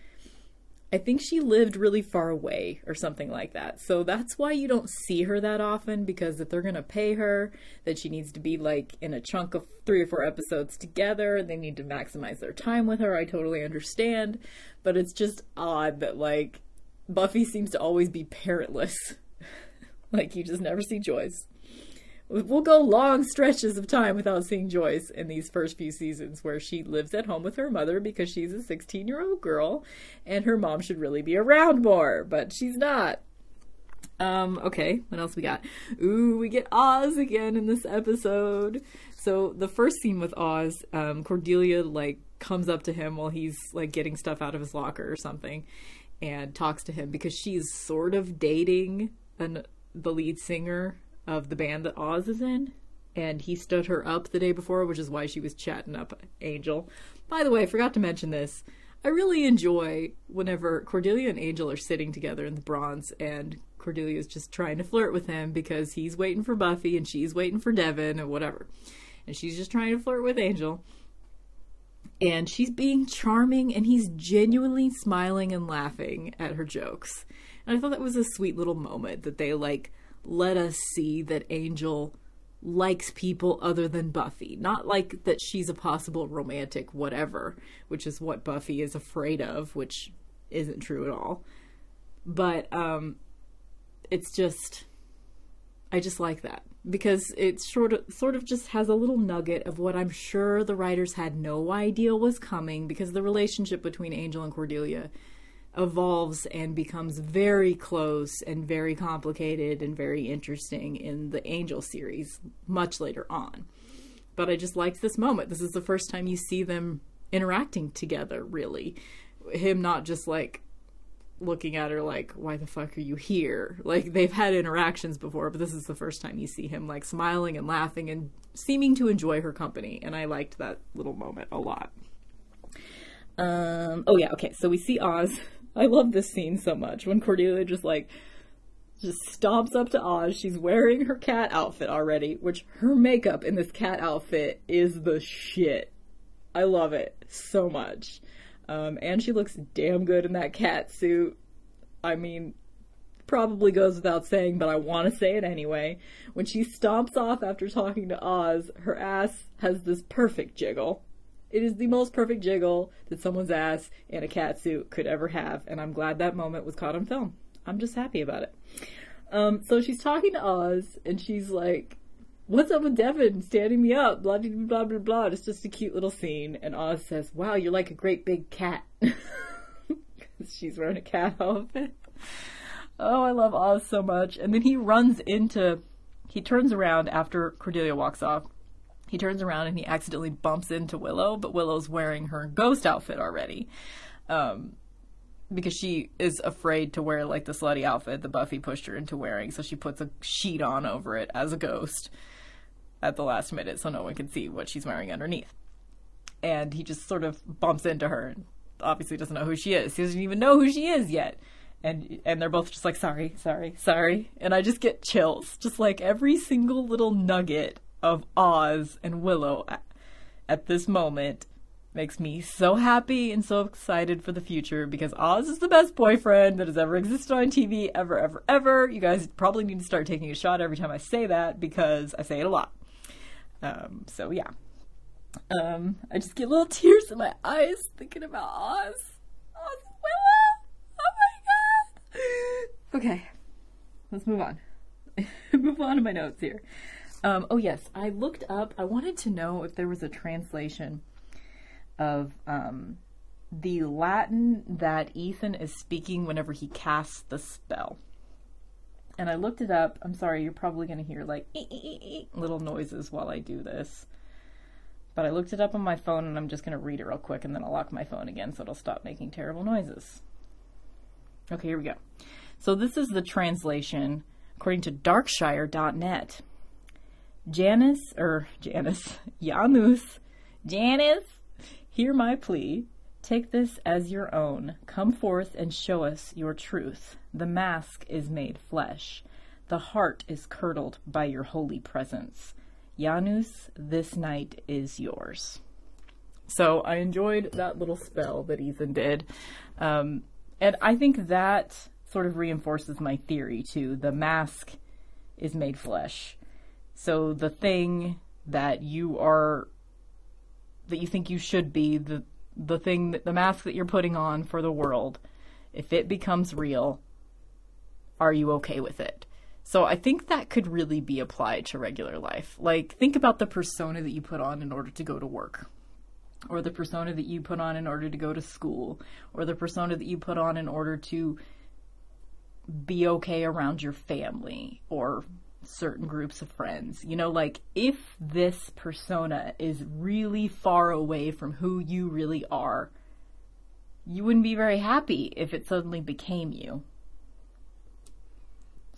I think she lived really far away or something like that. So that's why you don't see her that often because if they're going to pay her, that she needs to be like in a chunk of three or four episodes together. And they need to maximize their time with her. I totally understand. But it's just odd that like Buffy seems to always be parentless. like you just never see Joyce. We'll go long stretches of time without seeing Joyce in these first few seasons where she lives at home with her mother because she's a 16 year old girl and her mom should really be around more, but she's not. Um, okay, what else we got? Ooh, we get Oz again in this episode. So the first scene with Oz, um, Cordelia like comes up to him while he's like getting stuff out of his locker or something and talks to him because she's sort of dating an, the lead singer of the band that Oz is in. And he stood her up the day before, which is why she was chatting up Angel. By the way, I forgot to mention this. I really enjoy whenever Cordelia and Angel are sitting together in the bronze and Cordelia's just trying to flirt with him because he's waiting for Buffy and she's waiting for Devon and whatever. And she's just trying to flirt with Angel. And she's being charming and he's genuinely smiling and laughing at her jokes. And I thought that was a sweet little moment that they like let us see that Angel likes people other than Buffy. Not like that she's a possible romantic whatever, which is what Buffy is afraid of, which isn't true at all. But um it's just I just like that because it sort of sort of just has a little nugget of what I'm sure the writers had no idea was coming because the relationship between Angel and Cordelia evolves and becomes very close and very complicated and very interesting in the Angel series much later on. But I just liked this moment. This is the first time you see them interacting together, really. Him not just like looking at her like, why the fuck are you here? Like, they've had interactions before, but this is the first time you see him like smiling and laughing and seeming to enjoy her company. And I liked that little moment a lot. Um, oh yeah, okay, so we see Oz I love this scene so much when Cordelia just like just stomps up to Oz. She's wearing her cat outfit already, which her makeup in this cat outfit is the shit. I love it so much. Um, and she looks damn good in that cat suit. I mean, probably goes without saying, but I want to say it anyway. When she stomps off after talking to Oz, her ass has this perfect jiggle. It is the most perfect jiggle that someone's ass in a cat suit could ever have, and I'm glad that moment was caught on film. I'm just happy about it. Um, so she's talking to Oz, and she's like, What's up with Devon standing me up? Blah, blah, blah, blah, blah. It's just a cute little scene. And Oz says, Wow, you're like a great big cat. she's wearing a cat outfit. Oh, I love Oz so much. And then he runs into, he turns around after Cordelia walks off he turns around and he accidentally bumps into Willow, but Willow's wearing her ghost outfit already. Um, because she is afraid to wear like the slutty outfit that Buffy pushed her into wearing, so she puts a sheet on over it as a ghost at the last minute so no one can see what she's wearing underneath. And he just sort of bumps into her and obviously doesn't know who she is. He doesn't even know who she is yet. And and they're both just like sorry, sorry, sorry. And I just get chills. Just like every single little nugget of Oz and Willow at this moment makes me so happy and so excited for the future because Oz is the best boyfriend that has ever existed on TV ever, ever, ever. You guys probably need to start taking a shot every time I say that because I say it a lot. Um, so yeah. Um, I just get little tears in my eyes thinking about Oz. Oz Willow! Oh my god! Okay, let's move on. move on to my notes here. Um, oh yes, I looked up. I wanted to know if there was a translation of um, the Latin that Ethan is speaking whenever he casts the spell. And I looked it up. I'm sorry, you're probably going to hear like little noises while I do this. but I looked it up on my phone and I'm just going to read it real quick and then I'll lock my phone again so it'll stop making terrible noises. Okay, here we go. So this is the translation according to darkshire.net. Janice, or Janice, Janus, Janice, hear my plea. Take this as your own. Come forth and show us your truth. The mask is made flesh. The heart is curdled by your holy presence. Janus, this night is yours. So I enjoyed that little spell that Ethan did. Um, and I think that sort of reinforces my theory too. The mask is made flesh. So the thing that you are that you think you should be, the the thing that the mask that you're putting on for the world, if it becomes real, are you okay with it? So I think that could really be applied to regular life. Like think about the persona that you put on in order to go to work or the persona that you put on in order to go to school, or the persona that you put on in order to be okay around your family or certain groups of friends. You know, like if this persona is really far away from who you really are, you wouldn't be very happy if it suddenly became you.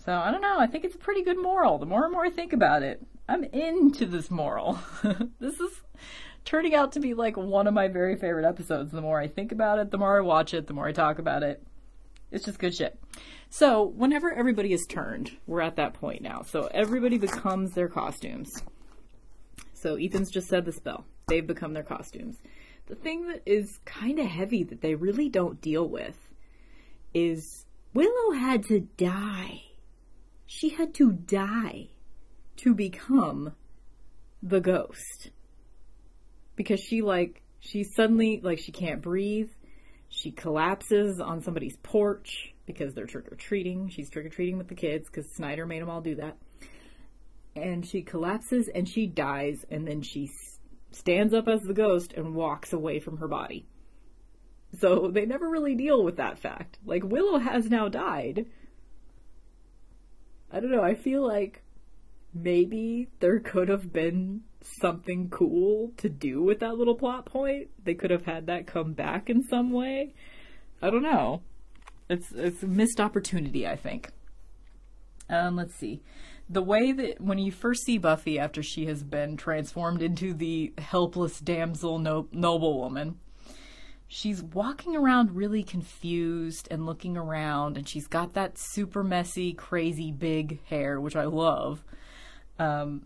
So I don't know. I think it's a pretty good moral. The more and more I think about it, I'm into this moral. this is turning out to be like one of my very favorite episodes. The more I think about it, the more I watch it, the more I talk about it. It's just good shit. So, whenever everybody is turned, we're at that point now. So, everybody becomes their costumes. So, Ethan's just said the spell. They've become their costumes. The thing that is kind of heavy that they really don't deal with is Willow had to die. She had to die to become the ghost. Because she, like, she suddenly, like, she can't breathe. She collapses on somebody's porch because they're trick or treating. She's trick or treating with the kids because Snyder made them all do that. And she collapses and she dies, and then she stands up as the ghost and walks away from her body. So they never really deal with that fact. Like, Willow has now died. I don't know, I feel like maybe there could have been something cool to do with that little plot point. They could have had that come back in some way. I don't know. It's it's a missed opportunity, I think. Um, let's see. The way that when you first see Buffy after she has been transformed into the helpless damsel no- noblewoman, she's walking around really confused and looking around, and she's got that super messy, crazy big hair, which I love. Um,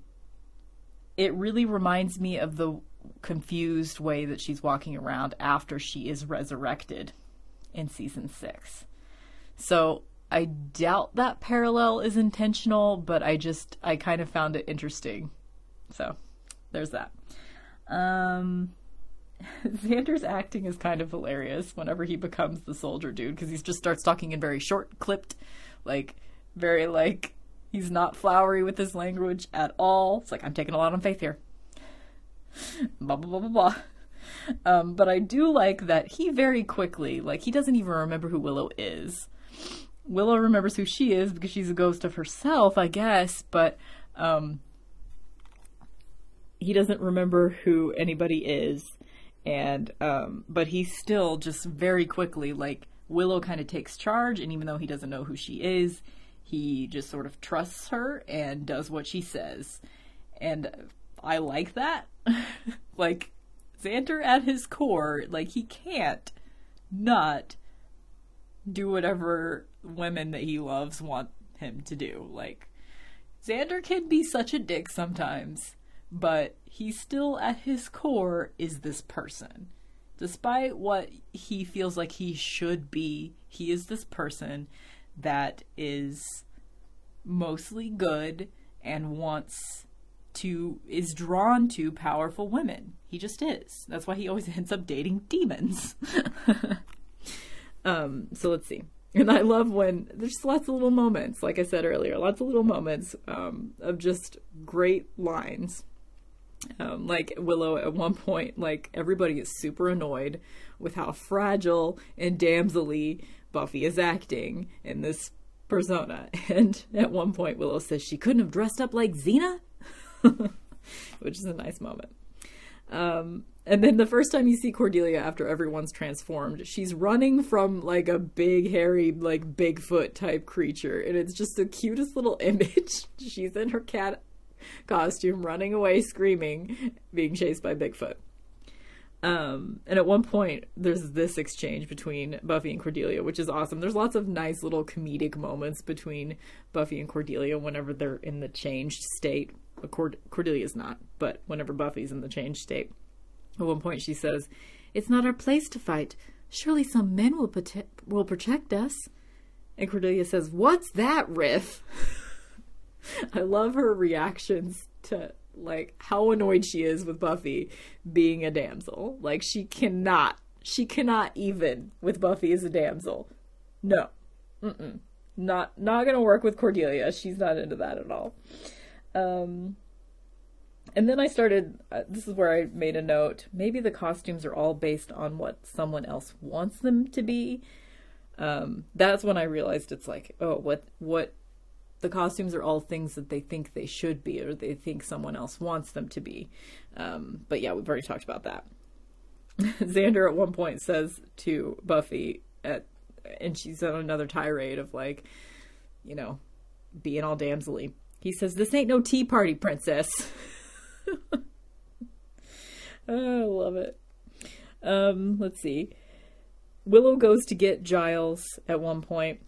it really reminds me of the confused way that she's walking around after she is resurrected in season six. So I doubt that parallel is intentional, but I just I kind of found it interesting. So there's that. Um Xander's acting is kind of hilarious whenever he becomes the soldier dude because he just starts talking in very short, clipped, like very like he's not flowery with his language at all. It's like I'm taking a lot on faith here. blah blah blah blah blah. Um, but I do like that he very quickly, like he doesn't even remember who Willow is. Willow remembers who she is because she's a ghost of herself, I guess, but um, he doesn't remember who anybody is. And um, but he still just very quickly, like Willow, kind of takes charge, and even though he doesn't know who she is, he just sort of trusts her and does what she says. And I like that. like Xander at his core, like he can't not do whatever women that he loves want him to do. Like Xander can be such a dick sometimes, but he still at his core is this person. Despite what he feels like he should be, he is this person that is mostly good and wants to is drawn to powerful women. He just is. That's why he always ends up dating demons. um, so let's see. And I love when there's lots of little moments, like I said earlier, lots of little moments um, of just great lines. Um, like Willow at one point, like everybody is super annoyed with how fragile and damselly Buffy is acting in this persona. And at one point, Willow says she couldn't have dressed up like Xena, which is a nice moment. Um, and then the first time you see Cordelia after everyone's transformed, she's running from like a big, hairy, like Bigfoot type creature. And it's just the cutest little image. she's in her cat costume, running away, screaming, being chased by Bigfoot. Um, and at one point, there's this exchange between Buffy and Cordelia, which is awesome. There's lots of nice little comedic moments between Buffy and Cordelia whenever they're in the changed state. Cord- Cordelia's not, but whenever Buffy's in the changed state. At one point, she says, It's not our place to fight. Surely some men will, prote- will protect us. And Cordelia says, What's that, Riff? I love her reactions to like how annoyed she is with Buffy being a damsel. Like she cannot, she cannot even with Buffy as a damsel. No, Mm-mm. not not gonna work with Cordelia. She's not into that at all. Um, and then I started. Uh, this is where I made a note. Maybe the costumes are all based on what someone else wants them to be. Um, that's when I realized it's like, oh, what what the costumes are all things that they think they should be or they think someone else wants them to be. Um, but yeah, we've already talked about that. Xander at one point says to Buffy at and she's on another tirade of like, you know, being all damselly. He says, This ain't no tea party, princess. oh, I love it. Um, let's see. Willow goes to get Giles at one point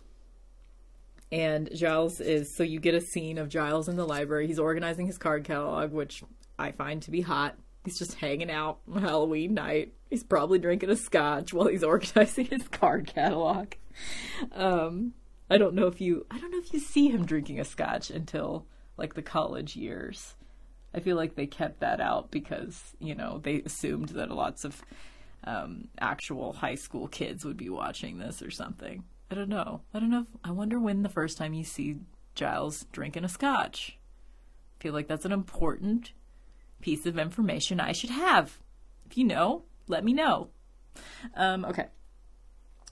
and Giles is so you get a scene of Giles in the library. He's organizing his card catalog, which I find to be hot. He's just hanging out on Halloween night. He's probably drinking a scotch while he's organizing his card catalog. Um, I don't know if you I don't know if you see him drinking a scotch until like the college years. I feel like they kept that out because, you know, they assumed that lots of um, actual high school kids would be watching this or something. I don't know. I don't know. If, I wonder when the first time you see Giles drinking a scotch. I feel like that's an important piece of information I should have. If you know, let me know. Um, okay.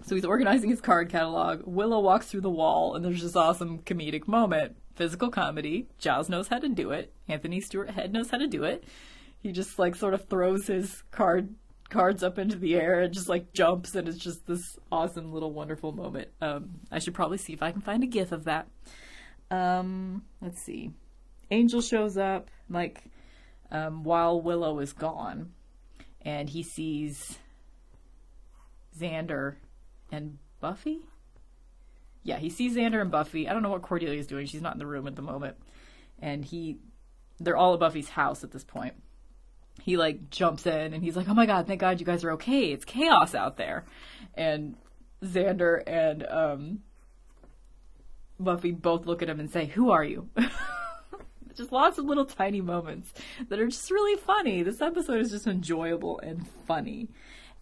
So he's organizing his card catalog. Willow walks through the wall, and there's this awesome comedic moment. Physical comedy. Giles knows how to do it. Anthony Stewart Head knows how to do it. He just like sort of throws his card cards up into the air and just like jumps and it's just this awesome little wonderful moment. Um, I should probably see if I can find a gif of that. Um, let's see. Angel shows up like um, while Willow is gone, and he sees Xander and Buffy. Yeah, he sees Xander and Buffy. I don't know what Cordelia is doing. She's not in the room at the moment, and he they're all at Buffy's house at this point he like jumps in and he's like, "Oh my god, thank God you guys are okay. It's chaos out there." And Xander and um, Buffy both look at him and say, "Who are you?" just lots of little tiny moments that are just really funny. This episode is just enjoyable and funny,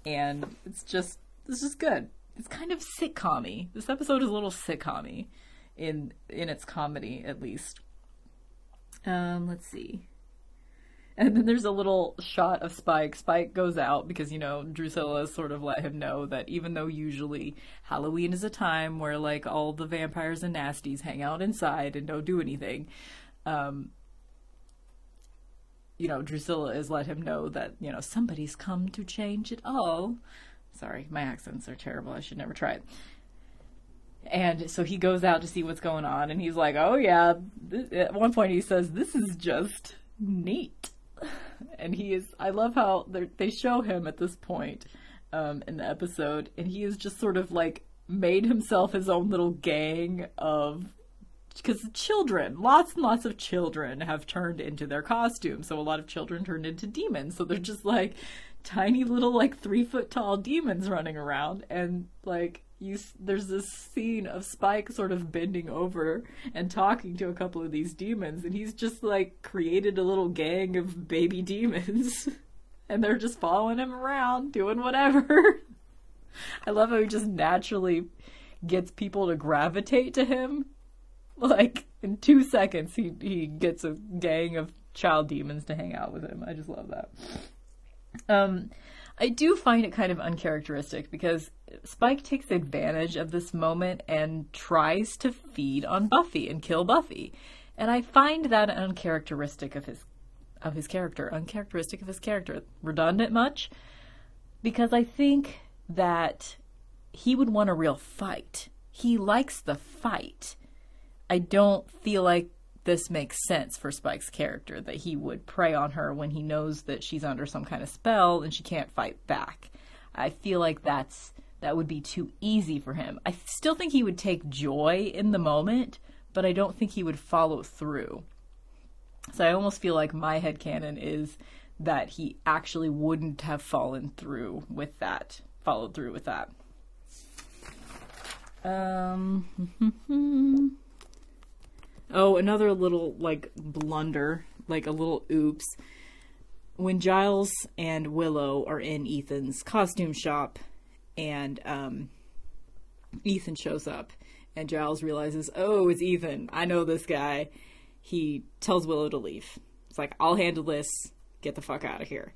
and it's just it's just good. It's kind of sitcom This episode is a little sitcom in in its comedy, at least. Um, let's see. And then there's a little shot of Spike. Spike goes out because, you know, Drusilla sort of let him know that even though usually Halloween is a time where, like, all the vampires and nasties hang out inside and don't do anything, um, you know, Drusilla has let him know that, you know, somebody's come to change it all. Sorry, my accents are terrible. I should never try it. And so he goes out to see what's going on, and he's like, oh, yeah. At one point, he says, this is just neat and he is. I love how they show him at this point um, in the episode, and he is just sort of like made himself his own little gang of because children, lots and lots of children have turned into their costumes. So a lot of children turned into demons. So they're just like tiny little like three foot tall demons running around, and like you there's this scene of Spike sort of bending over and talking to a couple of these demons and he's just like created a little gang of baby demons and they're just following him around doing whatever. I love how he just naturally gets people to gravitate to him. Like in 2 seconds he he gets a gang of child demons to hang out with him. I just love that. Um I do find it kind of uncharacteristic because Spike takes advantage of this moment and tries to feed on Buffy and kill Buffy. And I find that uncharacteristic of his of his character, uncharacteristic of his character. Redundant much? Because I think that he would want a real fight. He likes the fight. I don't feel like this makes sense for Spike's character that he would prey on her when he knows that she's under some kind of spell and she can't fight back. I feel like that's that would be too easy for him. I still think he would take joy in the moment, but I don't think he would follow through. So I almost feel like my head headcanon is that he actually wouldn't have fallen through with that, followed through with that. Um hmm, hmm, hmm. Oh, another little like blunder, like a little oops. When Giles and Willow are in Ethan's costume shop and um Ethan shows up and Giles realizes, "Oh, it's Ethan. I know this guy." He tells Willow to leave. It's like, "I'll handle this. Get the fuck out of here."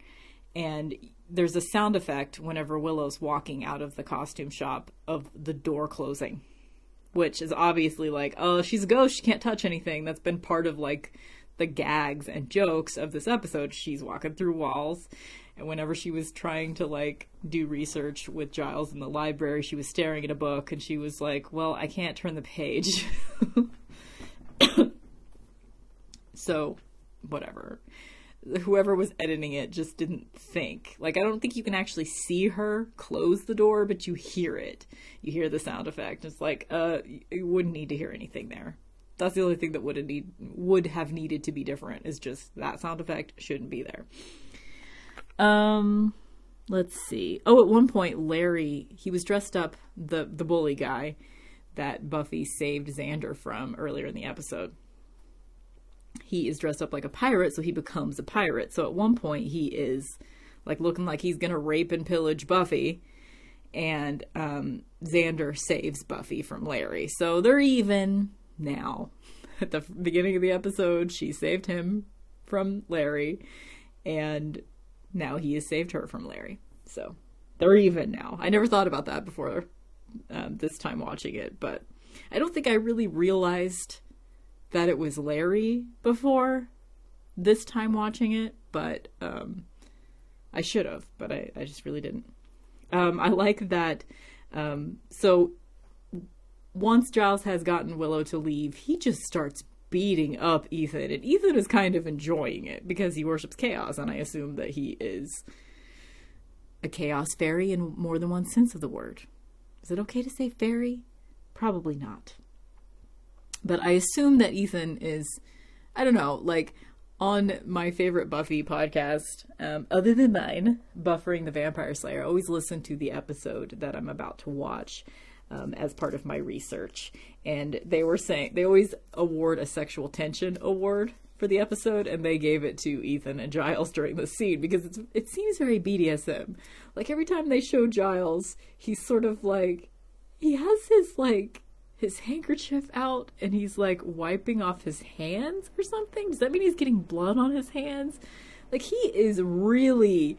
And there's a sound effect whenever Willow's walking out of the costume shop of the door closing which is obviously like, oh, she's a ghost, she can't touch anything. That's been part of like the gags and jokes of this episode. She's walking through walls. And whenever she was trying to like do research with Giles in the library, she was staring at a book and she was like, well, I can't turn the page. so, whatever. Whoever was editing it just didn't think. Like, I don't think you can actually see her close the door, but you hear it. You hear the sound effect. It's like, uh, you wouldn't need to hear anything there. That's the only thing that would have need would have needed to be different. Is just that sound effect shouldn't be there. Um, let's see. Oh, at one point, Larry he was dressed up the the bully guy that Buffy saved Xander from earlier in the episode. He is dressed up like a pirate, so he becomes a pirate. So at one point, he is like looking like he's gonna rape and pillage Buffy, and um, Xander saves Buffy from Larry. So they're even now. At the beginning of the episode, she saved him from Larry, and now he has saved her from Larry. So they're even now. I never thought about that before um, this time watching it, but I don't think I really realized that it was Larry before this time watching it, but um, I should have, but I, I just really didn't. Um, I like that. Um, so once Giles has gotten Willow to leave, he just starts beating up Ethan, and Ethan is kind of enjoying it because he worships chaos, and I assume that he is a chaos fairy in more than one sense of the word. Is it okay to say fairy? Probably not. But I assume that Ethan is, I don't know, like on my favorite Buffy podcast, um, other than mine, Buffering the Vampire Slayer, I always listen to the episode that I'm about to watch um, as part of my research. And they were saying, they always award a sexual tension award for the episode, and they gave it to Ethan and Giles during the scene because it seems very BDSM. Like every time they show Giles, he's sort of like, he has his like his handkerchief out and he's like wiping off his hands or something. Does that mean he's getting blood on his hands? Like he is really,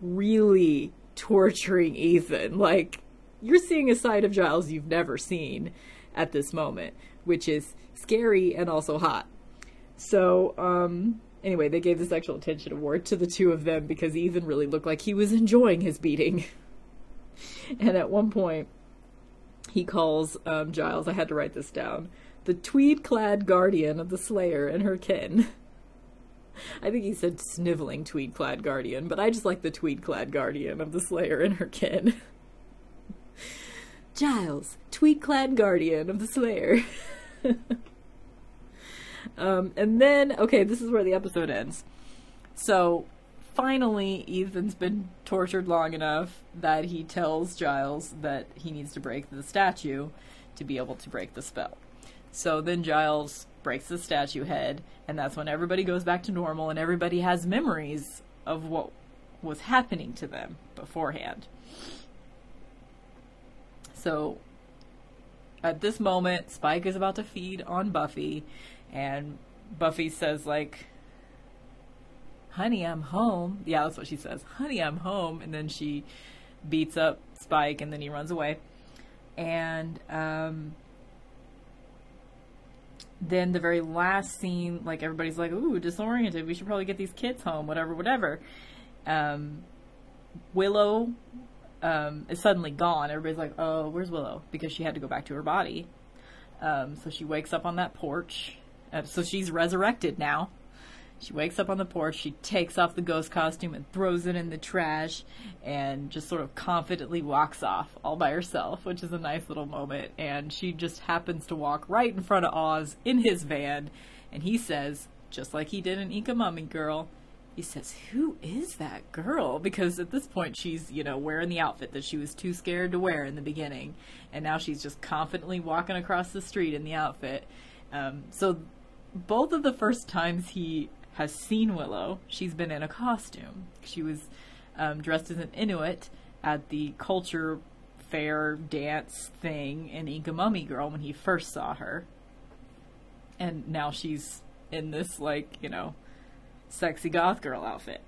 really torturing Ethan. Like you're seeing a side of Giles you've never seen at this moment, which is scary and also hot. So, um, anyway, they gave the sexual attention award to the two of them because Ethan really looked like he was enjoying his beating. and at one point, he calls um, Giles, I had to write this down, the tweed clad guardian of the Slayer and her kin. I think he said sniveling tweed clad guardian, but I just like the tweed clad guardian of the Slayer and her kin. Giles, tweed clad guardian of the Slayer. um, and then, okay, this is where the episode ends. So, finally, Ethan's been tortured long enough that he tells Giles that he needs to break the statue to be able to break the spell. So then Giles breaks the statue head, and that's when everybody goes back to normal and everybody has memories of what was happening to them beforehand. So at this moment, Spike is about to feed on Buffy, and Buffy says, like, honey, I'm home. Yeah, that's what she says. Honey, I'm home. And then she beats up Spike and then he runs away. And um, then the very last scene, like everybody's like, "Ooh, disoriented. We should probably get these kids home. Whatever, whatever." Um, Willow um, is suddenly gone. Everybody's like, "Oh, where's Willow?" Because she had to go back to her body. Um, so she wakes up on that porch. Uh, so she's resurrected now. She wakes up on the porch. She takes off the ghost costume and throws it in the trash, and just sort of confidently walks off all by herself, which is a nice little moment. And she just happens to walk right in front of Oz in his van, and he says, just like he did in Inca Mummy Girl, he says, Who is that girl? Because at this point, she's, you know, wearing the outfit that she was too scared to wear in the beginning. And now she's just confidently walking across the street in the outfit. Um, so, both of the first times he has seen Willow, she's been in a costume. She was um, dressed as an Inuit at the culture fair dance thing in Inca Mummy Girl when he first saw her. And now she's in this, like, you know, sexy goth girl outfit.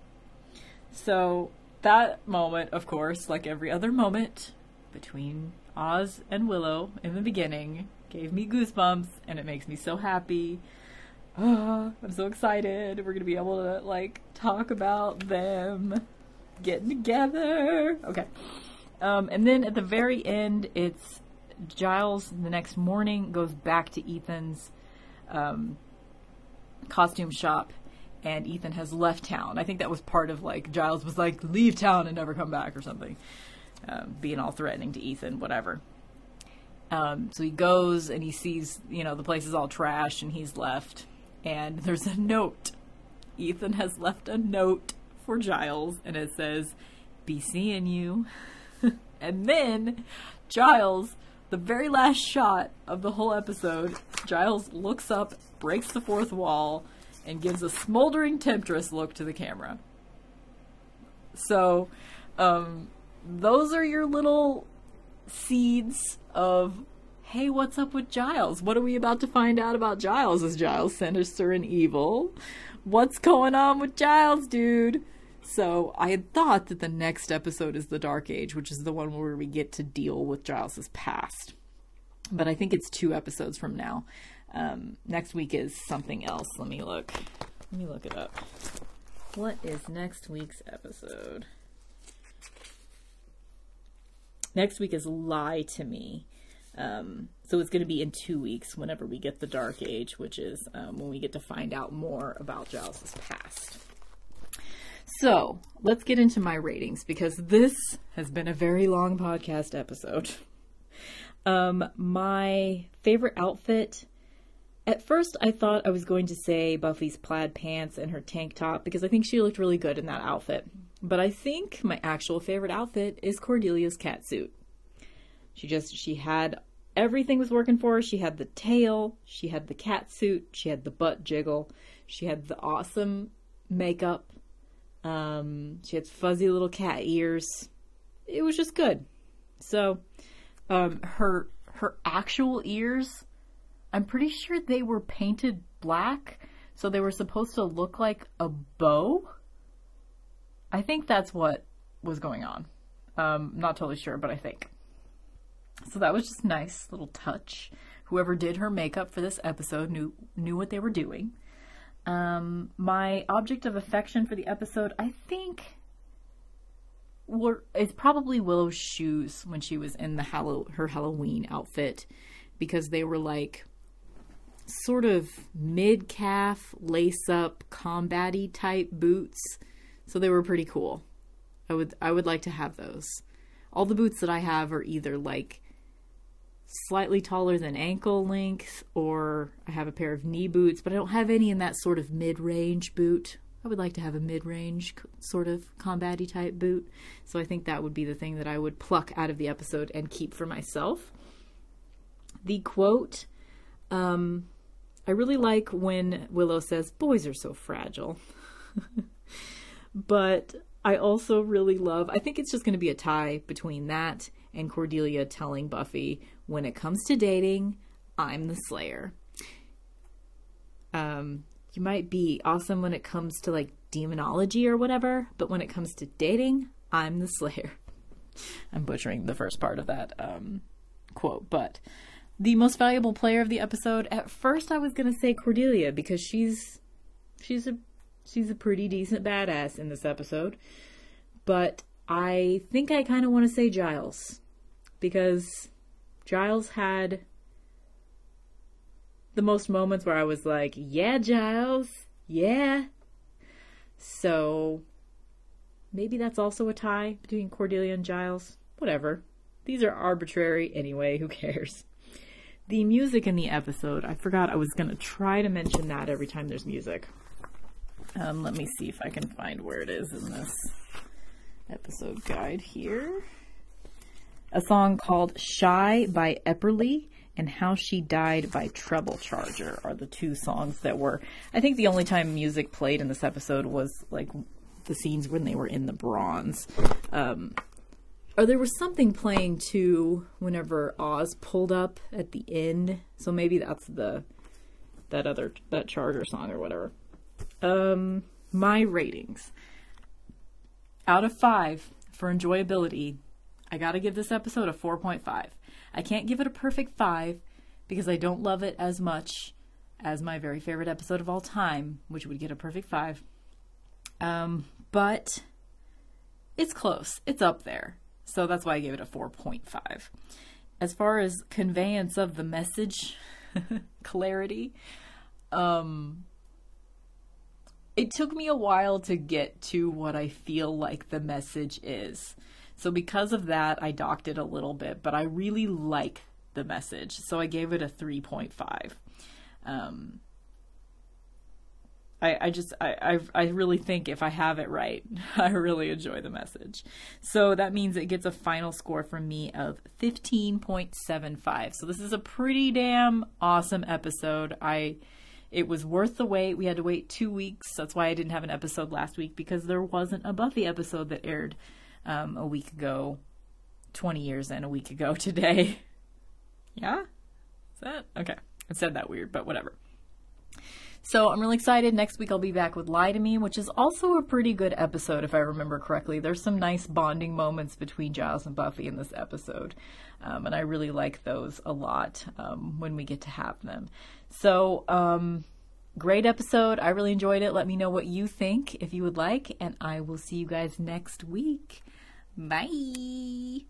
So that moment, of course, like every other moment between Oz and Willow in the beginning, gave me goosebumps and it makes me so happy. Oh, I'm so excited. We're to be able to like talk about them getting together. Okay. Um, and then at the very end, it's Giles the next morning goes back to Ethan's um, costume shop and Ethan has left town. I think that was part of like Giles was like, leave town and never come back or something, um, being all threatening to Ethan, whatever. Um, so he goes and he sees, you know, the place is all trash and he's left. And there's a note. Ethan has left a note for Giles and it says, be seeing you. and then Giles, the very last shot of the whole episode, Giles looks up, breaks the fourth wall, and gives a smoldering temptress look to the camera. So, um, those are your little seeds of, hey, what's up with Giles? What are we about to find out about Giles? Is Giles sinister and evil? What's going on with Giles, dude? So I had thought that the next episode is the Dark Age, which is the one where we get to deal with Giles's past. But I think it's two episodes from now. Um, next week is something else. Let me look. Let me look it up. What is next week's episode? Next week is Lie to Me. Um, so it's going to be in two weeks whenever we get the Dark Age, which is um, when we get to find out more about Giles' past. So let's get into my ratings because this has been a very long podcast episode. Um, my favorite outfit. At first, I thought I was going to say Buffy's plaid pants and her tank top because I think she looked really good in that outfit. But I think my actual favorite outfit is Cordelia's cat suit. She just, she had everything was working for her. She had the tail, she had the cat suit, she had the butt jiggle, she had the awesome makeup, um, she had fuzzy little cat ears. It was just good. So, um, her her actual ears, I'm pretty sure they were painted black, so they were supposed to look like a bow. I think that's what was going on. Um, not totally sure, but I think. So that was just nice little touch. Whoever did her makeup for this episode knew knew what they were doing. Um, my object of affection for the episode, I think, were is probably Willow's shoes when she was in the Hallow her Halloween outfit, because they were like sort of mid calf lace up combatty type boots, so they were pretty cool. I would I would like to have those. All the boots that I have are either like slightly taller than ankle length, or I have a pair of knee boots, but I don't have any in that sort of mid range boot. I would like to have a mid range sort of combatty type boot. So I think that would be the thing that I would pluck out of the episode and keep for myself. The quote um, I really like when Willow says, Boys are so fragile. but I also really love, I think it's just going to be a tie between that and Cordelia telling Buffy, when it comes to dating, I'm the Slayer. Um, you might be awesome when it comes to like demonology or whatever, but when it comes to dating, I'm the Slayer. I'm butchering the first part of that um, quote, but the most valuable player of the episode. At first, I was gonna say Cordelia because she's she's a she's a pretty decent badass in this episode, but I think I kind of want to say Giles because Giles had the most moments where I was like, "Yeah, Giles, yeah." So maybe that's also a tie between Cordelia and Giles. Whatever. These are arbitrary anyway, who cares? The music in the episode, I forgot I was going to try to mention that every time there's music. Um, let me see if I can find where it is in this episode guide here. A song called Shy by Epperley and How She Died by Treble Charger are the two songs that were, I think the only time music played in this episode was like the scenes when they were in the bronze. Um, or there was something playing too whenever Oz pulled up at the end. So maybe that's the that other that charger song or whatever. Um my ratings. Out of 5 for enjoyability, I got to give this episode a 4.5. I can't give it a perfect 5 because I don't love it as much as my very favorite episode of all time, which would get a perfect 5. Um but it's close. It's up there. So that's why I gave it a 4.5. As far as conveyance of the message, clarity, um, it took me a while to get to what I feel like the message is. So because of that, I docked it a little bit, but I really like the message. So I gave it a 3.5. Um, I, I just I, I I really think if I have it right, I really enjoy the message. So that means it gets a final score from me of 15.75. So this is a pretty damn awesome episode. I it was worth the wait. We had to wait 2 weeks. That's why I didn't have an episode last week because there wasn't a Buffy episode that aired um, a week ago, 20 years and a week ago today. yeah? Is that? Okay. I said that weird, but whatever. So I'm really excited. Next week I'll be back with Lie to Me, which is also a pretty good episode if I remember correctly. There's some nice bonding moments between Giles and Buffy in this episode, um, and I really like those a lot um, when we get to have them. So, um, great episode. I really enjoyed it. Let me know what you think if you would like, and I will see you guys next week. Bye.